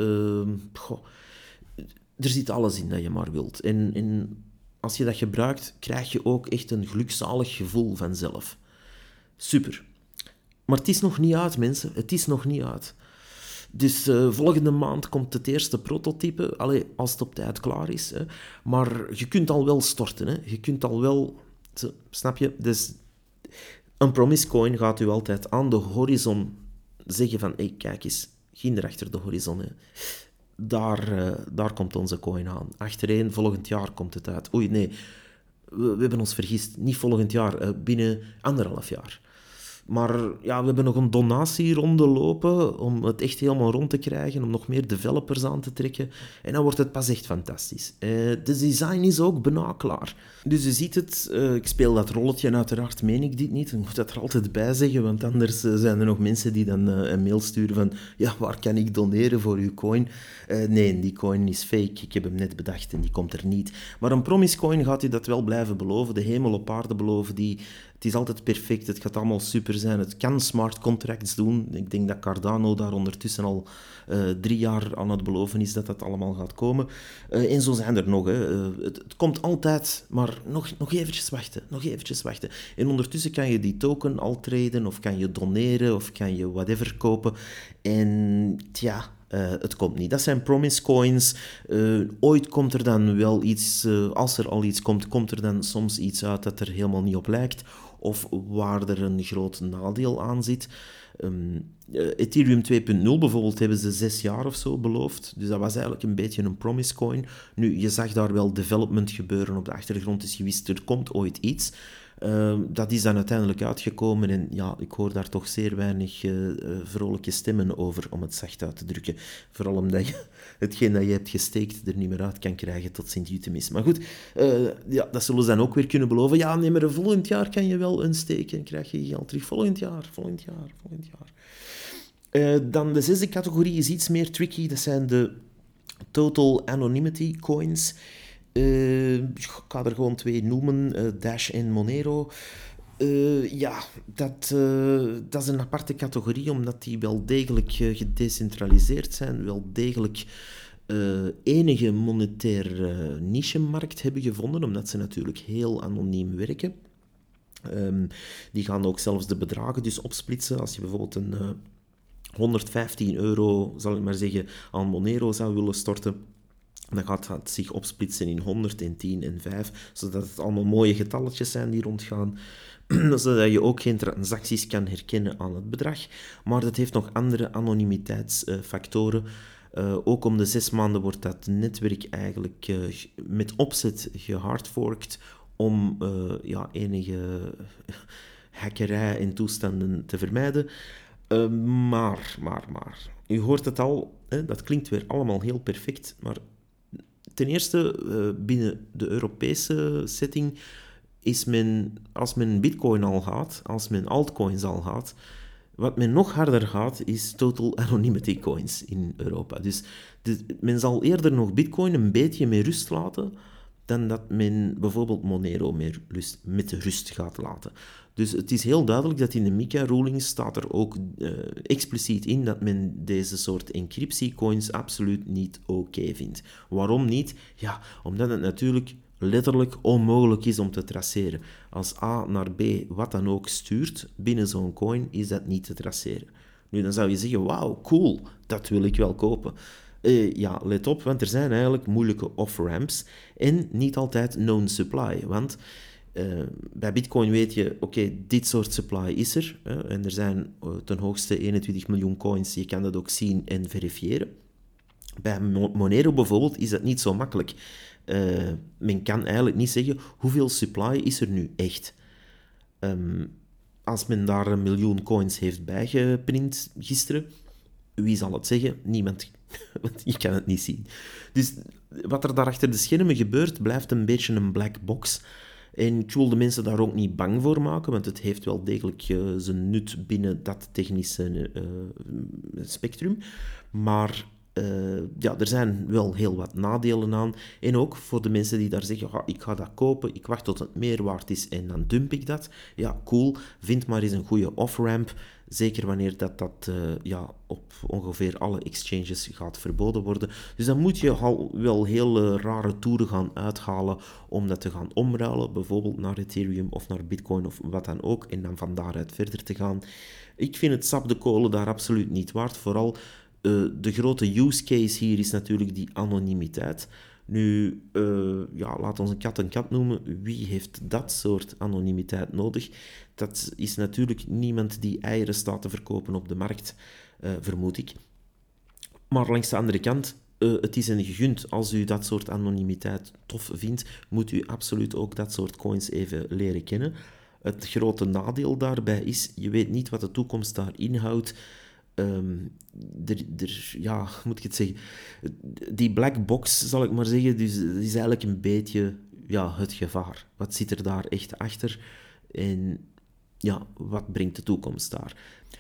Goh er zit alles in dat je maar wilt. En, als je dat gebruikt, krijg je ook echt een gelukzalig gevoel vanzelf. Super. Maar het is nog niet uit, mensen. Het is nog niet uit. Dus uh, volgende maand komt het eerste prototype, Allee, als het op tijd klaar is. Hè. Maar je kunt al wel storten. Hè. Je kunt al wel... Snap je? Dus een promise coin gaat u altijd aan de horizon zeggen van... Hey, kijk eens, ginder achter de horizon. Daar, uh, daar komt onze coin aan. Achtereen, volgend jaar komt het uit. Oei, nee, we, hebben ons vergist. Niet volgend jaar, uh, binnen anderhalf jaar. Maar ja, we hebben nog een donatieronde lopen om het echt helemaal rond te krijgen, om nog meer developers aan te trekken. En dan wordt het pas echt fantastisch. Uh, de design is ook bijna klaar. Dus je ziet het, uh, ik speel dat rolletje uiteraard, meen ik dit niet. Ik moet dat er altijd bij zeggen, want anders uh, zijn er nog mensen die dan een mail sturen van ja, waar kan ik doneren voor uw coin? nee, die coin is fake, ik heb hem net bedacht en die komt er niet. Maar een promise coin gaat u dat wel blijven beloven, de hemel op aarde beloven, die het is altijd perfect, het gaat allemaal super zijn. Het kan smart contracts doen. Ik denk dat Cardano daar ondertussen al uh, drie jaar aan het beloven is dat dat allemaal gaat komen. Uh, en zo zijn er nog. Hè. Uh, het, het, komt altijd, maar nog, nog eventjes wachten. Nog eventjes wachten. En ondertussen kan je die token al traden, of kan je doneren, of kan je whatever kopen. En ja, uh, het komt niet. Dat zijn promise coins. Ooit komt er dan wel iets, als er al iets komt, komt er dan soms iets uit dat er helemaal niet op lijkt of waar er een groot nadeel aan zit. Um, Ethereum 2.0 bijvoorbeeld hebben ze zes jaar of zo beloofd. Dus dat was eigenlijk een beetje een promise coin. Nu, je zag daar wel development gebeuren op de achtergrond, dus je wist er komt ooit iets. Ehm, dat is dan uiteindelijk uitgekomen en ja, ik hoor daar toch zeer weinig uh, vrolijke stemmen over, om het zacht uit te drukken. Vooral omdat je hetgeen dat je hebt gesteekt er niet meer uit kan krijgen tot Sint-Jutemis. Maar goed, uh, ja, dat zullen ze dan ook weer kunnen beloven. Ja, nee, maar volgend jaar kan je wel een steken en krijg je geld terug. Volgend jaar, volgend jaar, volgend jaar. dan de zesde categorie is iets meer tricky. Dat zijn de Total Anonymity Coins. Uh, ik ga er gewoon twee noemen, Dash en Monero. Uh, ja, dat, dat is een aparte categorie, omdat die wel degelijk gedecentraliseerd zijn, wel degelijk enige monetaire niche-markt hebben gevonden, omdat ze natuurlijk heel anoniem werken. Um, die gaan ook zelfs de bedragen dus opsplitsen. Als je bijvoorbeeld een 115 euro, zal ik maar zeggen, aan Monero zou willen storten, dan gaat het zich opsplitsen in 100, en 10 en 5, zodat het allemaal mooie getalletjes zijn die rondgaan. zodat je ook geen transacties kan herkennen aan het bedrag. Maar dat heeft nog andere anonimiteitsfactoren. Uh, ook om de zes maanden wordt dat netwerk eigenlijk uh, met opzet gehardforkt om uh, ja, enige hackerij en toestanden te vermijden. maar, maar, maar. U hoort het al, hè, dat klinkt weer allemaal heel perfect, maar ten eerste, binnen de Europese setting is men, als men bitcoin al gaat, als men altcoins al gaat, wat men nog harder gaat, is total anonymity coins in Europa. Dus men zal eerder nog bitcoin een beetje meer rust laten, dan dat men bijvoorbeeld Monero meer met rust gaat laten. Dus het is heel duidelijk dat in de MiCA-ruling staat er ook uh, expliciet in dat men deze soort encryptiecoins absoluut niet oké vindt. Waarom niet? Ja, omdat het natuurlijk letterlijk onmogelijk is om te traceren. Als A naar B wat dan ook stuurt binnen zo'n coin, is dat niet te traceren. Nu, dan zou je zeggen, wauw, cool, dat wil ik wel kopen. Uh, ja, let op, want er zijn eigenlijk moeilijke off-ramps en niet altijd known supply. Want uh, bij Bitcoin weet je, oké, dit soort supply is er. en er zijn uh, ten hoogste 21 miljoen coins, je kan dat ook zien en verifiëren. Bij Monero bijvoorbeeld is dat niet zo makkelijk. Uh, men kan eigenlijk niet zeggen hoeveel supply is er nu echt. Um, als men daar een miljoen coins heeft bijgeprint gisteren, wie zal het zeggen? Niemand. Want je kan het niet zien. Dus wat er daar achter de schermen gebeurt, blijft een beetje een black box. En ik wil de mensen daar ook niet bang voor maken, want het heeft wel degelijk uh, zijn nut binnen dat technische uh, spectrum. Maar uh, ja, er zijn wel heel wat nadelen aan. En ook voor de mensen die daar zeggen, ah, ik ga dat kopen, ik wacht tot het meer waard is en dan dump ik dat. Ja, cool. Vind maar eens een goede off-ramp. Zeker wanneer dat, dat uh, ja, op ongeveer alle exchanges gaat verboden worden. Dus dan moet je al wel heel rare toeren gaan uithalen om dat te gaan omruilen. Bijvoorbeeld naar Ethereum of naar Bitcoin of wat dan ook. En dan van daaruit verder te gaan. Ik vind het sap de kolen daar absoluut niet waard. Vooral uh, de grote use case hier is natuurlijk die anonimiteit. Nu, uh, ja, laat ons een kat een kat noemen. Wie heeft dat soort anonimiteit nodig? Dat is natuurlijk niemand die eieren staat te verkopen op de markt, uh, vermoed ik. Maar langs de andere kant, het is een gegund. Als u dat soort anonimiteit tof vindt, moet u absoluut ook dat soort coins even leren kennen. Het grote nadeel daarbij is, je weet niet wat de toekomst daar inhoudt. Um, er, ja, moet ik het zeggen? Die black box, zal ik maar zeggen, dus, is eigenlijk een beetje ja, het gevaar. Wat zit er daar echt achter? En ja, wat brengt de toekomst daar?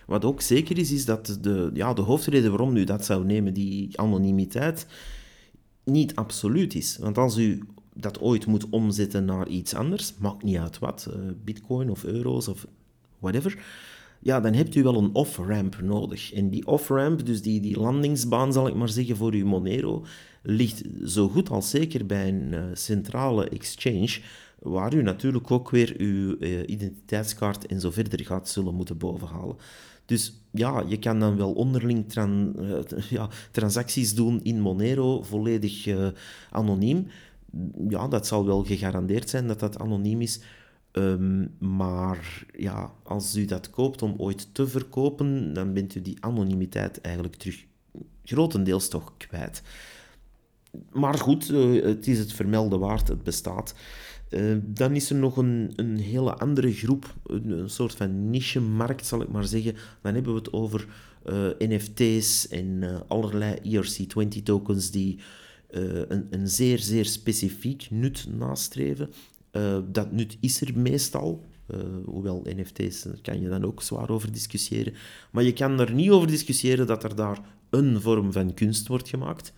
Wat ook zeker is, is dat de, ja, de hoofdreden waarom u dat zou nemen, die anonimiteit, niet absoluut is. Want als u dat ooit moet omzetten naar iets anders, maakt niet uit wat, uh, bitcoin of euro's of whatever, ja, dan hebt u wel een off-ramp nodig. En die off-ramp, dus die, die landingsbaan zal ik maar zeggen voor uw Monero, ligt zo goed als zeker bij een uh, centrale exchange, waar u natuurlijk ook weer uw uh, identiteitskaart en zo verder gaat zullen moeten bovenhalen. Dus ja, je kan dan wel onderling tran, uh, ja, transacties doen in Monero, volledig anoniem. Ja, dat zal wel gegarandeerd zijn dat dat anoniem is. Um, maar ja, als u dat koopt om ooit te verkopen, dan bent u die anonimiteit eigenlijk terug grotendeels toch kwijt. Maar goed, uh, het is het vermelden waard, het bestaat. Uh, dan is er nog een, een hele andere groep, een, soort van niche-markt zal ik maar zeggen. Dan hebben we het over eh, NFT's en allerlei ERC20-tokens die een, een zeer, zeer specifiek nut nastreven. Uh, dat nut is er meestal. Uh, hoewel NFT's, daar kan je dan ook zwaar over discussiëren. Maar je kan er niet over discussiëren dat er daar een vorm van kunst wordt gemaakt.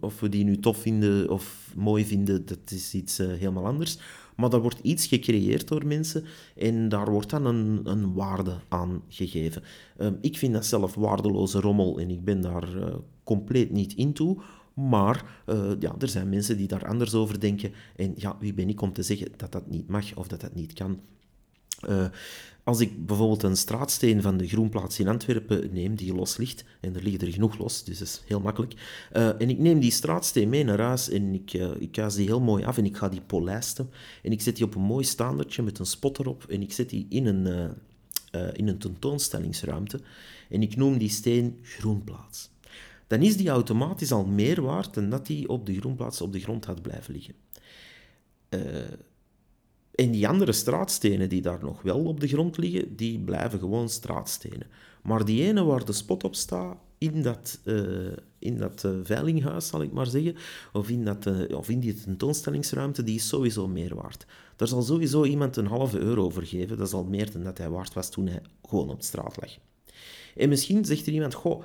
Of we die nu tof vinden of mooi vinden, dat is iets helemaal anders. Maar er wordt iets gecreëerd door mensen en daar wordt dan een, een waarde aan gegeven. ik vind dat zelf waardeloze rommel en ik ben daar compleet niet in toe. Maar uh, ja, er zijn mensen die daar anders over denken. En ja, wie ben ik om te zeggen dat dat niet mag of dat dat niet kan? als ik bijvoorbeeld een straatsteen van de Groenplaats in Antwerpen neem, die los ligt, en er liggen er genoeg los, dus dat is heel makkelijk, uh, en ik neem die straatsteen mee naar huis en ik, uh, ik die heel mooi af en ik ga die polijsten en ik zet die op een mooi staandertje met een spot erop en ik zet die in een, in een tentoonstellingsruimte en ik noem die steen Groenplaats. Dan is die automatisch al meer waard dan dat die op de Groenplaats op de grond had blijven liggen. En die andere straatstenen die daar nog wel op de grond liggen, die blijven gewoon straatstenen. Maar die ene waar de spot op staat, in dat, uh, in dat uh, veilinghuis, zal ik maar zeggen, of in, dat, of in die tentoonstellingsruimte, die is sowieso meer waard. Daar zal sowieso iemand een halve euro voor geven. Dat is al meer dan dat hij waard was toen hij gewoon op straat lag. En misschien zegt er iemand, goh,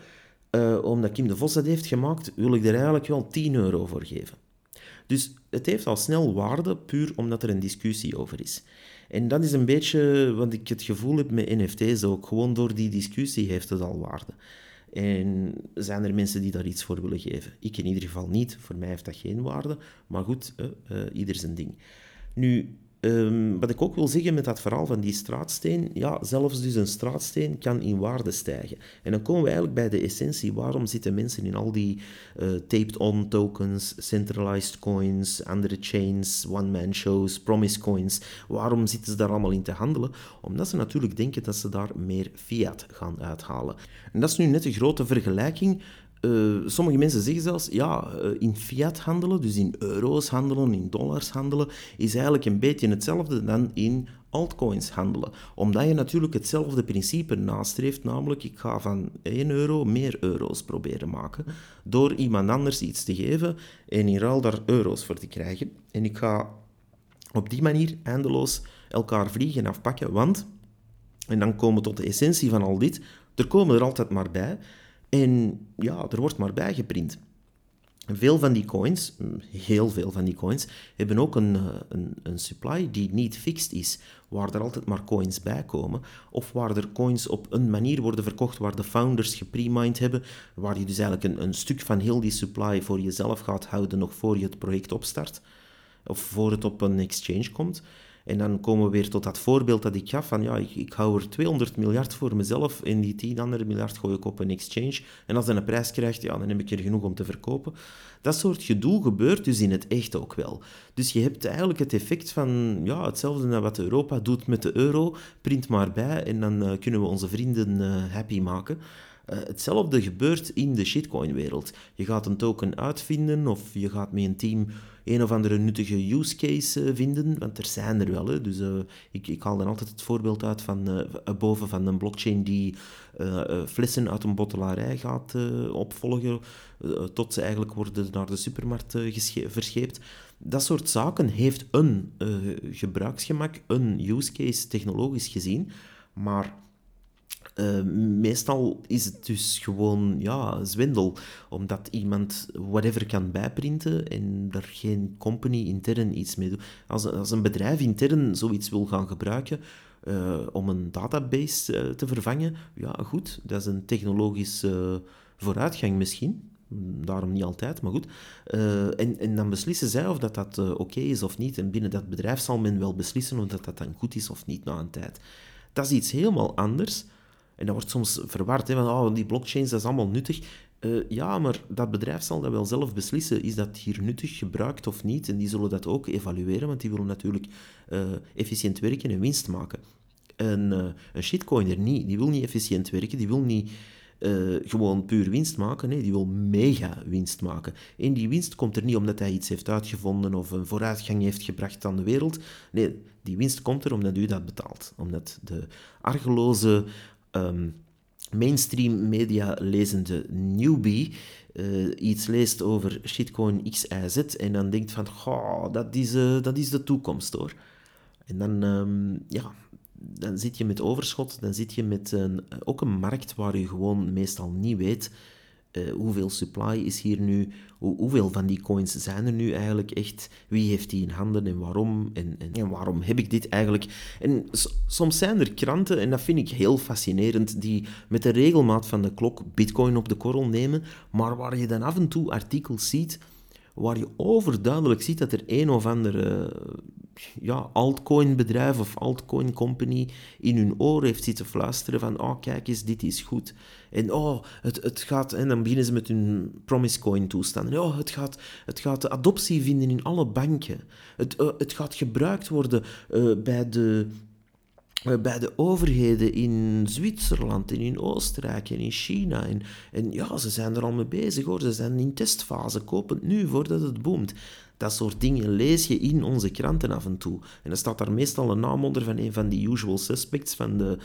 omdat Kim de Vos dat heeft gemaakt, wil ik er eigenlijk wel 10 euro voor geven. Dus het heeft al snel waarde, puur omdat er een discussie over is. En dat is een beetje wat ik het gevoel heb met NFT's ook. Gewoon door die discussie heeft het al waarde. En zijn er mensen die daar iets voor willen geven? Ik in ieder geval niet. Voor mij heeft dat geen waarde. Maar goed, uh, uh, ieder zijn ding. Nu, Um, wat ik ook wil zeggen met dat verhaal van die straatsteen, ja, zelfs dus een straatsteen kan in waarde stijgen. En dan komen we eigenlijk bij de essentie. Waarom zitten mensen in al die uh, taped-on tokens, centralized coins, andere chains, one-man shows, promise coins? Waarom zitten ze daar allemaal in te handelen? Omdat ze natuurlijk denken dat ze daar meer fiat gaan uithalen. En dat is nu net een grote vergelijking uh, sommige mensen zeggen zelfs, ja, uh, in fiat handelen, dus in euro's handelen, in dollars handelen, is eigenlijk een beetje hetzelfde dan in altcoins handelen. Omdat je natuurlijk hetzelfde principe nastreeft, namelijk ik ga van 1 euro meer euro's proberen maken, door iemand anders iets te geven en in ruil daar euro's voor te krijgen. En ik ga op die manier eindeloos elkaar vliegen afpakken, want, en dan komen we tot de essentie van al dit, er komen er altijd maar bij, en ja, er wordt maar bijgeprint. Veel van die coins, heel veel van die coins, hebben ook een, eh, een, een, supply die niet fixed is, waar er altijd maar coins bij komen, of waar er coins op een manier worden verkocht waar de founders gepremined hebben, waar je dus eigenlijk een, een stuk van heel die supply voor jezelf gaat houden nog voor je het project opstart, of voor het op een exchange komt. En dan komen we weer tot dat voorbeeld dat ik gaf van ja, ik, ik hou er 200 miljard voor mezelf en die 10 andere miljard gooi ik op een exchange. En als dat een prijs krijgt, ja, dan heb ik er genoeg om te verkopen. Dat soort gedoe gebeurt dus in het echt ook wel. Dus je hebt eigenlijk het effect van ja, hetzelfde wat Europa doet met de euro, print maar bij en dan uh, kunnen we onze vrienden uh, happy maken. Uh, hetzelfde gebeurt in de shitcoin-wereld. Je gaat een token uitvinden of je gaat met een team een of andere nuttige use case uh, vinden, want er zijn er wel. Hè. Dus uh, ik, ik haal dan altijd het voorbeeld uit van boven van een blockchain die flessen uit een bottelarij gaat opvolgen, tot ze eigenlijk worden naar de supermarkt verscheept. Dat soort zaken heeft een gebruiksgemak, een use case technologisch gezien, maar uh, meestal is het dus gewoon ja, zwendel, omdat iemand whatever kan bijprinten en er geen company intern iets mee doet. Als, als een bedrijf intern zoiets wil gaan gebruiken uh, om een database uh, te vervangen, ja goed, dat is een technologische vooruitgang misschien. Daarom niet altijd, maar goed. en, en dan beslissen zij of dat, dat oké is of niet. En binnen dat bedrijf zal men wel beslissen of dat, dat dan goed is of niet na een tijd. Dat is iets helemaal anders en dat wordt soms verward, van oh, die blockchains, dat is allemaal nuttig. Uh, ja, maar dat bedrijf zal dat wel zelf beslissen. Is dat hier nuttig gebruikt of niet? En die zullen dat ook evalueren, want die willen natuurlijk uh, efficiënt werken en winst maken. En uh, een shitcoiner niet. Die wil niet efficiënt werken, die wil niet gewoon puur winst maken. Nee, die wil mega winst maken. En die winst komt er niet omdat hij iets heeft uitgevonden of een vooruitgang heeft gebracht aan de wereld. Nee, die winst komt er omdat u dat betaalt. Omdat de argeloze um, mainstream media lezende newbie uh, iets leest over shitcoin X, Z en dan denkt van, oh, dat, is, uh, dat is de toekomst hoor. En dan, um, ja, dan zit je met overschot, dan zit je met een, ook een markt waar je gewoon meestal niet weet uh, hoeveel supply is hier nu, hoe, hoeveel van die coins zijn er nu eigenlijk echt, wie heeft die in handen en waarom, en, en, en waarom heb ik dit eigenlijk. En soms zijn er kranten, en dat vind ik heel fascinerend, die met de regelmaat van de klok bitcoin op de korrel nemen, maar waar je dan af en toe artikels ziet waar je overduidelijk ziet dat er een of andere ja, altcoin bedrijf of altcoin company in hun oor heeft zitten fluisteren van oh kijk eens, dit is goed. En oh, het, het gaat, en dan beginnen ze met hun promise coin toestanden. Oh, het gaat, het gaat adoptie vinden in alle banken. Het, uh, het gaat gebruikt worden uh, bij de eh, bij de overheden in Zwitserland en in Oostenrijk en in China. En, en ja, ze zijn er al mee bezig hoor. Ze zijn in testfase. Koop het nu voordat het boomt. Dat soort dingen lees je in onze kranten af en toe. En dan staat daar meestal een naam onder van een van die usual suspects, van, de,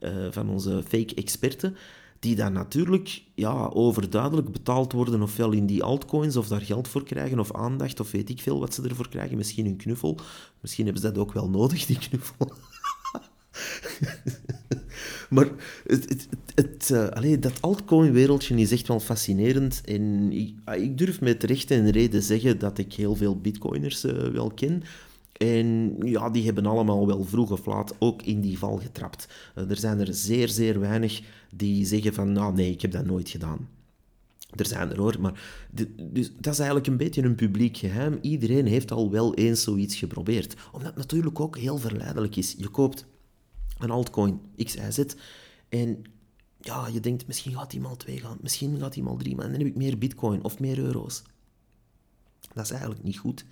uh, van onze fake experten, die dan natuurlijk ja, overduidelijk betaald worden, ofwel in die altcoins, of daar geld voor krijgen, of aandacht, of weet ik veel wat ze ervoor krijgen. Misschien een knuffel. Misschien hebben ze dat ook wel nodig, die knuffel. maar het, het, het, uh, dat altcoin-wereldje is echt wel fascinerend. En ik, ah, ik, durf met recht en reden zeggen dat ik heel veel bitcoiners uh, wel ken. En ja, die hebben allemaal wel vroeg of laat ook in die val getrapt. Uh, er zijn er zeer, zeer weinig die zeggen van, nou nee, ik heb dat nooit gedaan. Er zijn er hoor, maar dus, dat is eigenlijk een beetje een publiek geheim. Iedereen heeft al wel eens zoiets geprobeerd. Omdat het natuurlijk ook heel verleidelijk is. Je koopt een altcoin XYZ. En ja, je denkt, misschien gaat die mal 2 gaan, misschien gaat die mal 3, maar dan heb ik meer bitcoin of meer euro's. Dat is eigenlijk niet goed.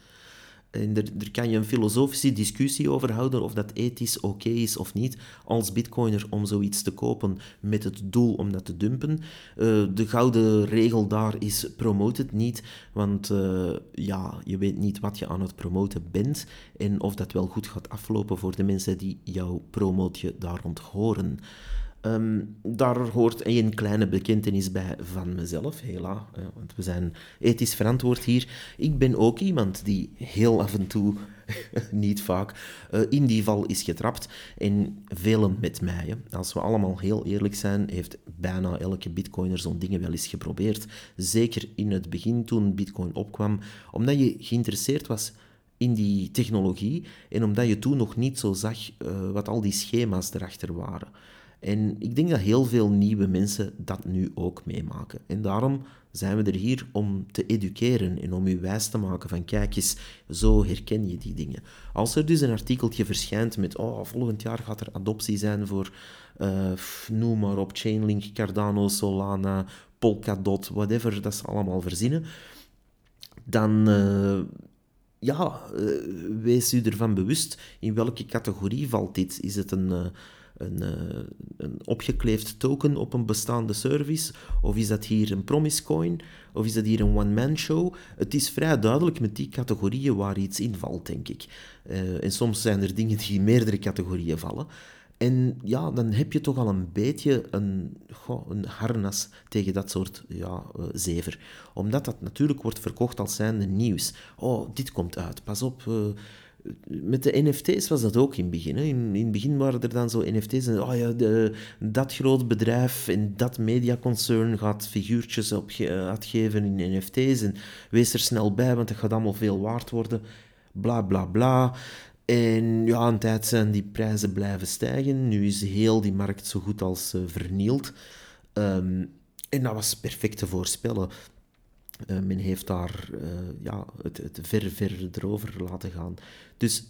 En er, kan je een filosofische discussie over houden of dat ethisch oké is of niet als bitcoiner om zoiets te kopen met het doel om dat te dumpen. Uh, de gouden regel daar is promote het niet, want uh, ja, je weet niet wat je aan het promoten bent en of dat wel goed gaat aflopen voor de mensen die jouw promootje daar rond horen. Um, daar hoort een kleine bekentenis bij van mezelf, hela, want we zijn ethisch verantwoord hier. Ik ben ook iemand die heel af en toe, niet vaak, uh, in die val is getrapt. En velen met mij. Als we allemaal heel eerlijk zijn, heeft bijna elke bitcoiner zo'n dingen wel eens geprobeerd. Zeker in het begin toen bitcoin opkwam, omdat je geïnteresseerd was in die technologie en omdat je toen nog niet zo zag uh, wat al die schema's erachter waren. En ik denk dat heel veel nieuwe mensen dat nu ook meemaken. En daarom zijn we er hier om te educeren en om u wijs te maken van kijk eens, zo herken je die dingen. Als er dus een artikeltje verschijnt met oh, volgend jaar gaat er adoptie zijn voor, uh, noem maar op, Chainlink, Cardano, Solana, Polkadot, whatever, dat ze allemaal verzinnen, dan... Uh, ja, uh, wees u ervan bewust in welke categorie valt dit. Is het een, een, uh, een opgekleefd token op een bestaande service? Of is dat hier een promise coin? Of is dat hier een one-man show? Het is vrij duidelijk met die categorieën waar iets in valt, denk ik. Uh, en soms zijn er dingen die in meerdere categorieën vallen. En ja, dan heb je toch al een beetje een, een harnas tegen dat soort ja, uh, zever. Omdat dat natuurlijk wordt verkocht als zijnde nieuws. Oh, dit komt uit, pas op, met de NFT's was dat ook in het begin. In, in het begin waren er dan zo NFT's en oh ja, de, dat groot bedrijf en dat mediaconcern gaat figuurtjes op uitgeven in NFT's en wees er snel bij, want dat gaat allemaal veel waard worden. Bla bla bla. En ja, een tijd zijn die prijzen blijven stijgen. Nu is heel die markt zo goed als uh, vernield. Um, en dat was perfect te voorspellen. Uh, men heeft daar uh, ja, het, het ver, ver erover laten gaan. Dus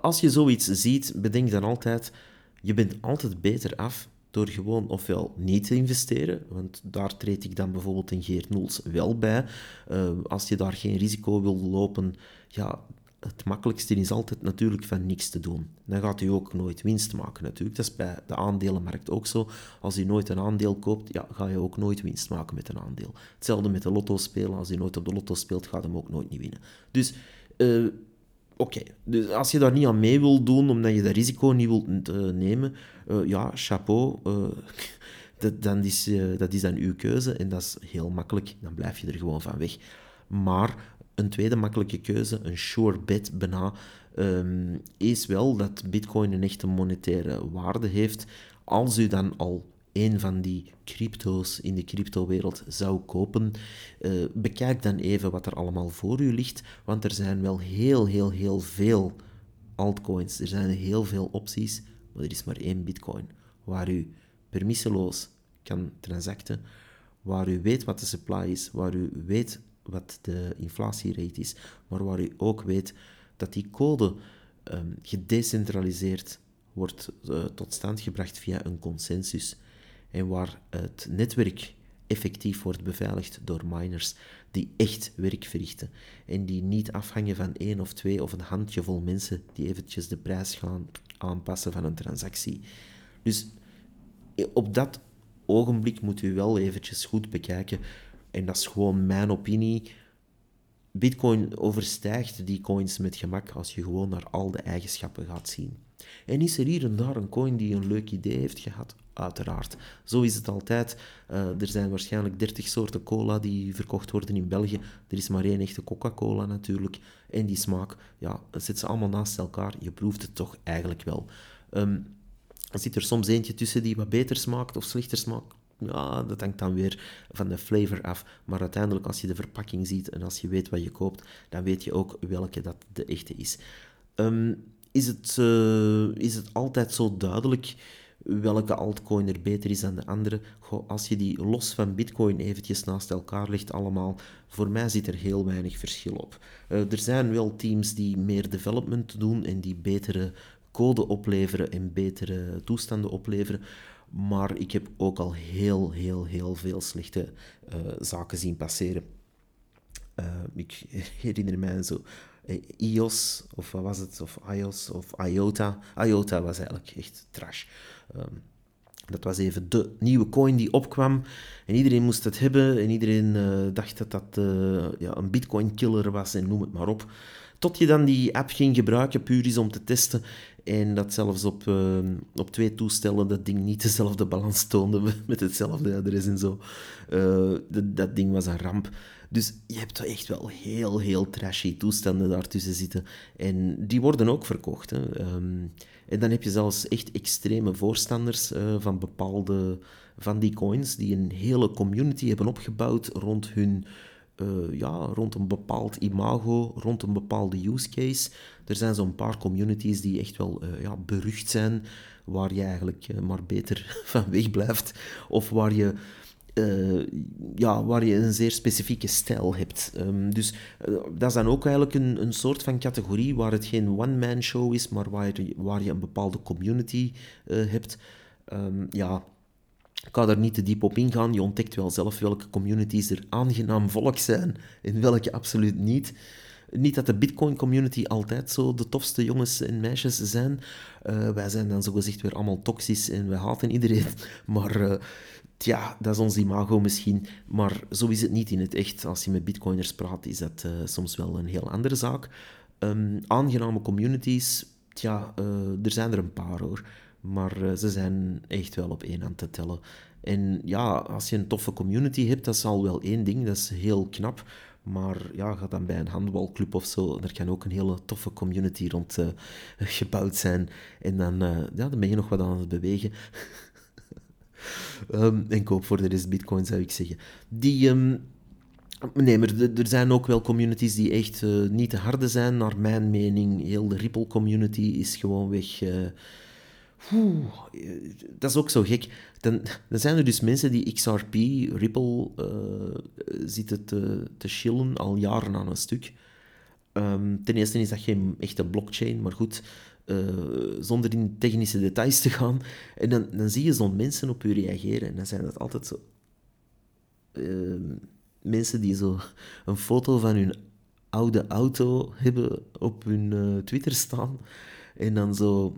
als je zoiets ziet, bedenk dan altijd, je bent altijd beter af door gewoon ofwel niet te investeren, want daar treed ik dan bijvoorbeeld een Geert Noels wel bij. Uh, als je daar geen risico wil lopen, ja, het makkelijkste is altijd natuurlijk van niks te doen. Dan gaat u ook nooit winst maken natuurlijk. Dat is bij de aandelenmarkt ook zo. Als u nooit een aandeel koopt, ja, ga je ook nooit winst maken met een aandeel. Hetzelfde met de lotto spelen. Als u nooit op de lotto speelt, gaat hem ook nooit niet winnen. Dus... Uh, Oké, dus als je daar niet aan mee wil doen, omdat je dat risico niet wilt uh, nemen, uh, ja, chapeau, dat, dan is, dat is dan uw keuze en dat is heel makkelijk, dan blijf je er gewoon van weg. Maar een tweede makkelijke keuze, een sure bet bijna, um, is wel dat Bitcoin een echte monetaire waarde heeft. Als u dan al een van die crypto's in de cryptowereld zou kopen, uh, bekijk dan even wat er allemaal voor u ligt, want er zijn wel heel, heel, heel veel altcoins. Er zijn heel veel opties, maar er is maar één Bitcoin waar u permisseloos kan transacten, waar u weet wat de supply is, waar u weet wat de inflatierate is, maar waar u ook weet dat die code um, gedecentraliseerd wordt uh, tot stand gebracht via een consensus en waar het netwerk effectief wordt beveiligd door miners die echt werk verrichten en die niet afhangen van één of twee of een handjevol mensen die eventjes de prijs gaan aanpassen van een transactie. Dus op dat ogenblik moet u wel eventjes goed bekijken en dat is gewoon mijn opinie. Bitcoin overstijgt die coins met gemak als je gewoon naar al de eigenschappen gaat zien. En is er hier en daar een coin die een leuk idee heeft gehad? Uiteraard. Zo is het altijd. Uh, er zijn waarschijnlijk 30 soorten cola die verkocht worden in België. Er is maar één echte Coca-Cola natuurlijk. En die smaak, ja, zet ze allemaal naast elkaar. Je proeft het toch eigenlijk wel. Er zit er soms eentje tussen die wat beter smaakt of slechter smaakt. Ja, dat hangt dan weer van de flavor af. Maar uiteindelijk, als je de verpakking ziet en als je weet wat je koopt, dan weet je ook welke dat de echte is. Um, is, het, uh, is het altijd zo duidelijk welke altcoin er beter is dan de andere? Goh, als je die los van Bitcoin eventjes naast elkaar legt allemaal, voor mij zit er heel weinig verschil op. Uh, er zijn wel teams die meer development doen en die betere code opleveren en betere toestanden opleveren. Maar ik heb ook al heel, heel, heel veel slechte uh, zaken zien passeren. Uh, ik herinner mij zo uh, iOS, of wat was het, of iOS, of IOTA. IOTA was eigenlijk echt trash. Um, dat was even de nieuwe coin die opkwam. En iedereen moest het hebben. En iedereen dacht dat dat ja, een bitcoin killer was en noem het maar op. Tot je dan die app ging gebruiken, puur eens om te testen. En dat zelfs op, uh, op twee toestellen dat ding niet dezelfde balans toonde met hetzelfde adres en zo. Uh, dat, ding was een ramp. Dus je hebt echt wel heel, heel trashy toestanden daartussen zitten. En die worden ook verkocht. Hè. Um, en dan heb je zelfs echt extreme voorstanders uh, van bepaalde van die coins, die een hele community hebben opgebouwd rond hun uh, ja, rond een bepaald imago, rond een bepaalde use case. Er zijn zo'n paar communities die echt wel uh, ja, berucht zijn, waar je eigenlijk uh, maar beter van weg blijft, of waar je, ja, waar je een zeer specifieke stijl hebt. Um, dus dat is dan ook eigenlijk een, een soort van categorie waar het geen one-man show is, maar waar je, waar je een bepaalde community hebt. Um, ja, ik ga daar niet te diep op ingaan. Je ontdekt wel zelf welke communities er aangenaam volk zijn en welke absoluut niet. Niet dat de Bitcoin-community altijd zo de tofste jongens en meisjes zijn. Uh, wij zijn dan zogezegd weer allemaal toxisch en we haten iedereen. Maar uh, tja, dat is ons imago misschien. Maar zo is het niet in het echt. Als je met Bitcoiners praat, is dat uh, soms wel een heel andere zaak. Um, aangename communities, tja, er zijn er een paar hoor. Maar ze zijn echt wel op één aan te tellen. En ja, als je een toffe community hebt, dat is al wel één ding. Dat is heel knap. Maar ja, ga dan bij een handbalclub of zo. Er kan ook een hele toffe community rond uh, gebouwd zijn. En dan, uh, ja, dan ben je nog wat aan het bewegen. um, en koop voor de rest bitcoin, zou ik zeggen. Die... Um, Nee, maar er zijn ook wel communities die echt uh, niet te harde zijn, naar mijn mening. Heel de Ripple community is gewoon weg. Uh, dat is ook zo gek. Dan, dan zijn er dus mensen die XRP, Ripple, uh, zitten te, te chillen al jaren aan een stuk. Um, ten eerste is dat geen echte blockchain, maar goed, uh, zonder in technische details te gaan. En dan, dan zie je zo'n mensen op u reageren. En dan zijn dat altijd zo... Uh, mensen die zo een foto van hun oude auto hebben op hun uh, Twitter staan. En dan zo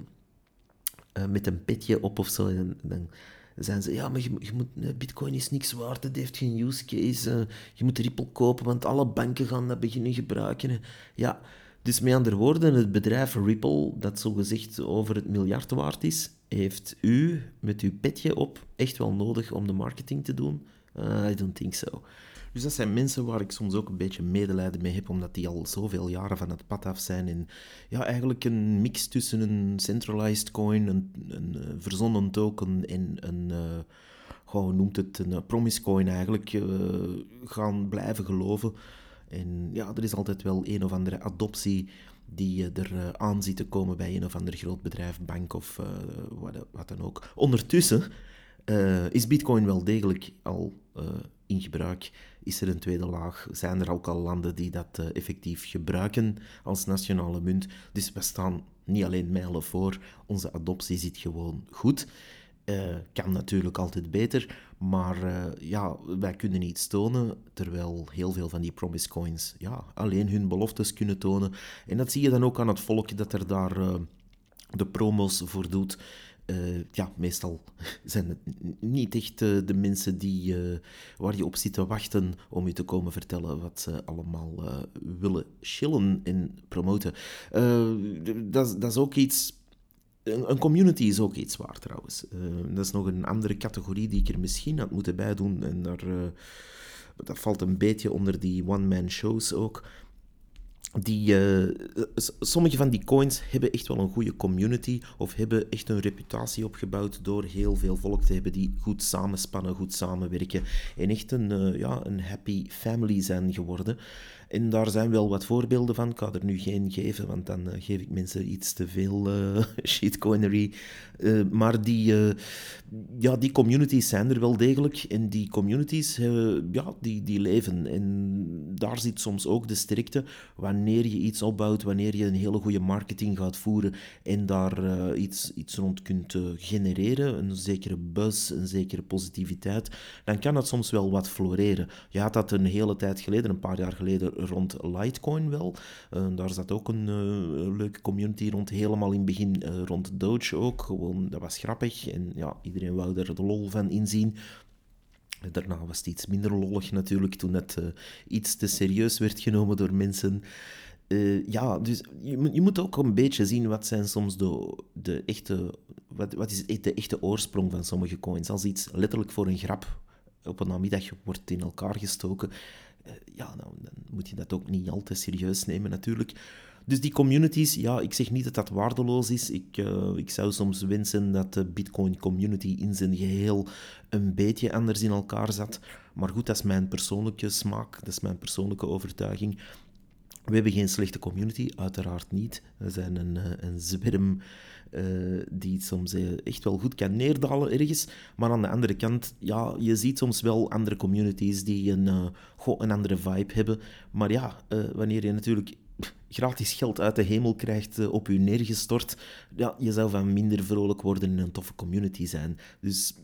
uh, met een petje op of zo. Dan zijn ze, ja, maar je, moet, bitcoin is niks waard, het heeft geen use case. Uh, je moet Ripple kopen, want alle banken gaan dat beginnen gebruiken. Ja, dus met andere woorden, het bedrijf Ripple, dat zogezegd over het miljard waard is, heeft u met uw petje op echt wel nodig om de marketing te doen? I don't think so. Dus dat zijn mensen waar ik soms ook een beetje medelijden mee heb, omdat die al zoveel jaren van het pad af zijn. En ja, eigenlijk een mix tussen een centralized coin, een, een uh, verzonnen token en een, uh, gewoon noemt het een uh, promise coin eigenlijk, gaan blijven geloven. En ja, er is altijd wel een of andere adoptie die er aan ziet te komen bij een of ander groot bedrijf, bank of wat, wat dan ook. Ondertussen is Bitcoin wel degelijk al in gebruik? Is er een tweede laag? Zijn er ook al landen die dat effectief gebruiken als nationale munt? Dus we staan niet alleen mijlen voor, onze adoptie zit gewoon goed. Uh, kan natuurlijk altijd beter, maar uh, ja, wij kunnen iets tonen, terwijl heel veel van die promise coins ja, alleen hun beloftes kunnen tonen. En dat zie je dan ook aan het volk dat er daar de promos voor doet. Ja, meestal zijn het niet echt de mensen die, waar je op zit te wachten om je te komen vertellen wat ze allemaal willen chillen en promoten. dat, is ook iets een community is ook iets waar trouwens. Dat is nog een andere categorie die ik er misschien had moeten bijdoen. En daar, dat valt een beetje onder die one-man shows ook. Die, uh, sommige van die coins hebben echt wel een goede community of hebben echt een reputatie opgebouwd door heel veel volk te hebben die goed samenspannen, goed samenwerken en echt een, ja, een happy family zijn geworden. En daar zijn wel wat voorbeelden van. Ik ga er nu geen geven, want dan eh, geef ik mensen iets te veel uh, shitcoinery. Uh, maar die, ja, die communities zijn er wel degelijk. En die communities ja, die, die leven. En daar zit soms ook de sterkte. Wanneer je iets opbouwt, wanneer je een hele goede marketing gaat voeren en daar iets, iets rond kunt genereren, een zekere buzz, een zekere positiviteit, dan kan dat soms wel wat floreren. Je had dat een hele tijd geleden, een paar jaar geleden, rond Litecoin wel. Uh, daar zat ook een uh, leuke community rond, helemaal in het begin uh, rond Doge ook. Gewoon, dat was grappig en ja, iedereen wou er de lol van inzien. Daarna was het iets minder lollig natuurlijk, toen het iets te serieus werd genomen door mensen. ja, dus je, je, moet ook een beetje zien wat zijn soms de, de echte... Wat, wat is de echte oorsprong van sommige coins? Als iets letterlijk voor een grap op een namiddag wordt in elkaar gestoken, eh, ja, nou, dan moet je dat ook niet al te serieus nemen natuurlijk. Dus die communities, ja, ik zeg niet dat dat waardeloos is. Ik, uh, ik zou soms wensen dat de Bitcoin-community in zijn geheel een beetje anders in elkaar zat. Maar goed, dat is mijn persoonlijke smaak, dat is mijn persoonlijke overtuiging. We hebben geen slechte community, uiteraard niet. We zijn een, eh, een zwerm uh, die soms uh, echt wel goed kan neerdalen ergens. Maar aan de andere kant, ja, je ziet soms wel andere communities die een, een andere vibe hebben. Maar ja, wanneer je natuurlijk gratis geld uit de hemel krijgt op je neergestort, ja, je zou van minder vrolijk worden in een toffe community zijn. Dus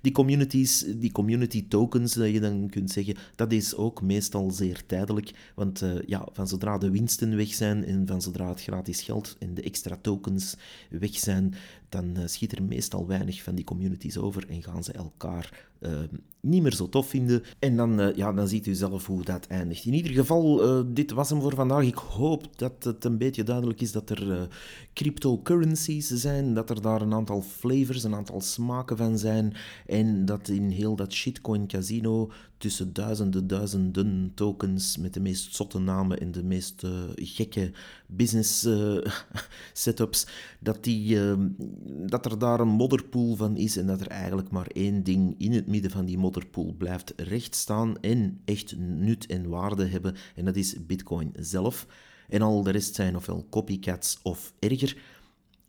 die communities, die community tokens, dat je dan kunt zeggen, dat is ook meestal zeer tijdelijk. Want uh, ja, van zodra de winsten weg zijn en van zodra het gratis geld en de extra tokens weg zijn, dan uh, schiet er meestal weinig van die communities over en gaan ze elkaar uh, niet meer zo tof vinden. En dan, uh, ja, dan ziet u zelf hoe dat eindigt. In ieder geval, uh, dit was hem voor vandaag. Ik hoop dat het een beetje duidelijk is dat er cryptocurrencies zijn, dat er daar een aantal flavors, een aantal smaken van zijn en dat in heel dat shitcoin casino tussen duizenden, duizenden tokens met de meest zotte namen en de meest uh, gekke business uh, setups, dat, die, uh, dat er daar een modderpool van is en dat er eigenlijk maar één ding in het midden van die modderpool blijft rechtstaan en echt nut en waarde hebben, en dat is Bitcoin zelf. En al de rest zijn ofwel copycats of erger.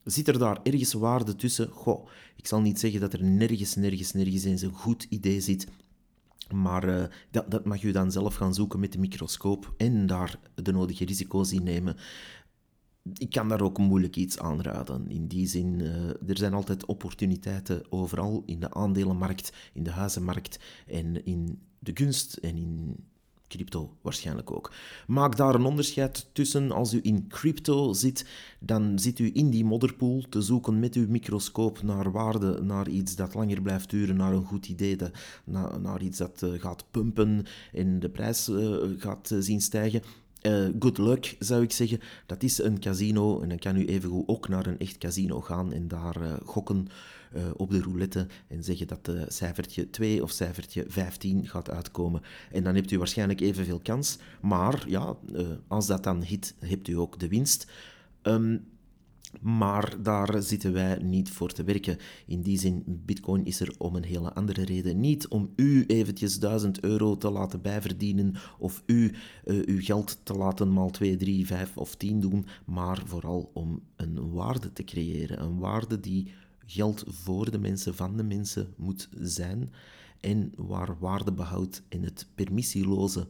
Zit er daar ergens waarde tussen? Goh, ik zal niet zeggen dat er nergens, nergens, nergens eens een goed idee zit maar uh, dat, dat, mag je dan zelf gaan zoeken met de microscoop en daar de nodige risico's in nemen. Ik kan daar ook moeilijk iets aanraden. In die zin, uh, er zijn altijd opportuniteiten overal in de aandelenmarkt, in de huizenmarkt en in de kunst en in Crypto waarschijnlijk ook. Maak daar een onderscheid tussen. Als u in crypto zit, dan zit u in die modderpool te zoeken met uw microscoop naar waarde, naar iets dat langer blijft duren, naar een goed idee, de, naar, iets dat uh, gaat pumpen en de prijs uh, gaat uh, zien stijgen. good luck, zou ik zeggen. Dat is een casino en dan kan u evengoed ook naar een echt casino gaan en daar gokken uh, op de roulette en zeggen dat de cijfertje 2 of cijfertje 15 gaat uitkomen. En dan hebt u waarschijnlijk evenveel kans. Maar ja, uh, als dat dan hit, hebt u ook de winst. Um, maar daar zitten wij niet voor te werken. In die zin, Bitcoin is er om een hele andere reden. Niet om u eventjes 1000 euro te laten bijverdienen of u uw geld te laten maal 2, 3, 5 of 10 doen, maar vooral om een waarde te creëren. Een waarde die geld voor de mensen, van de mensen moet zijn en waar waardebehoud en het permissieloze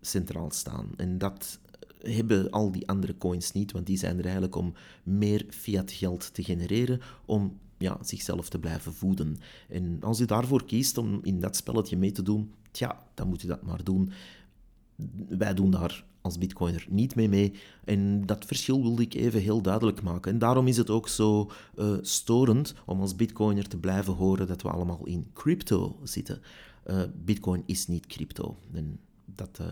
centraal staan. En dat hebben al die andere coins niet, want die zijn er eigenlijk om meer fiat geld te genereren, om ja, zichzelf te blijven voeden. En als u daarvoor kiest om in dat spelletje mee te doen, tja, dan moet u dat maar doen. Wij doen daar als bitcoiner niet mee mee. En dat verschil wilde ik even heel duidelijk maken. En daarom is het ook zo uh, storend om als bitcoiner te blijven horen dat we allemaal in crypto zitten. Uh, bitcoin is niet crypto. En dat, uh,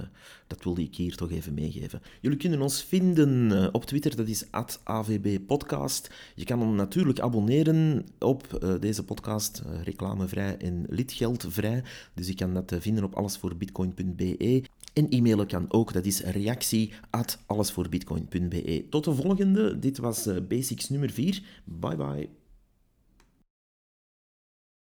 dat wilde ik hier toch even meegeven. Jullie kunnen ons vinden op Twitter, dat is @avbpodcast. Je kan hem natuurlijk abonneren op deze podcast, reclamevrij en lidgeldvrij. Dus je kan dat vinden op allesvoorbitcoin.be. En e-mailen kan ook, dat is reactie at allesvoorbitcoin.be. Tot de volgende, dit was Basics nummer 4. Bye bye.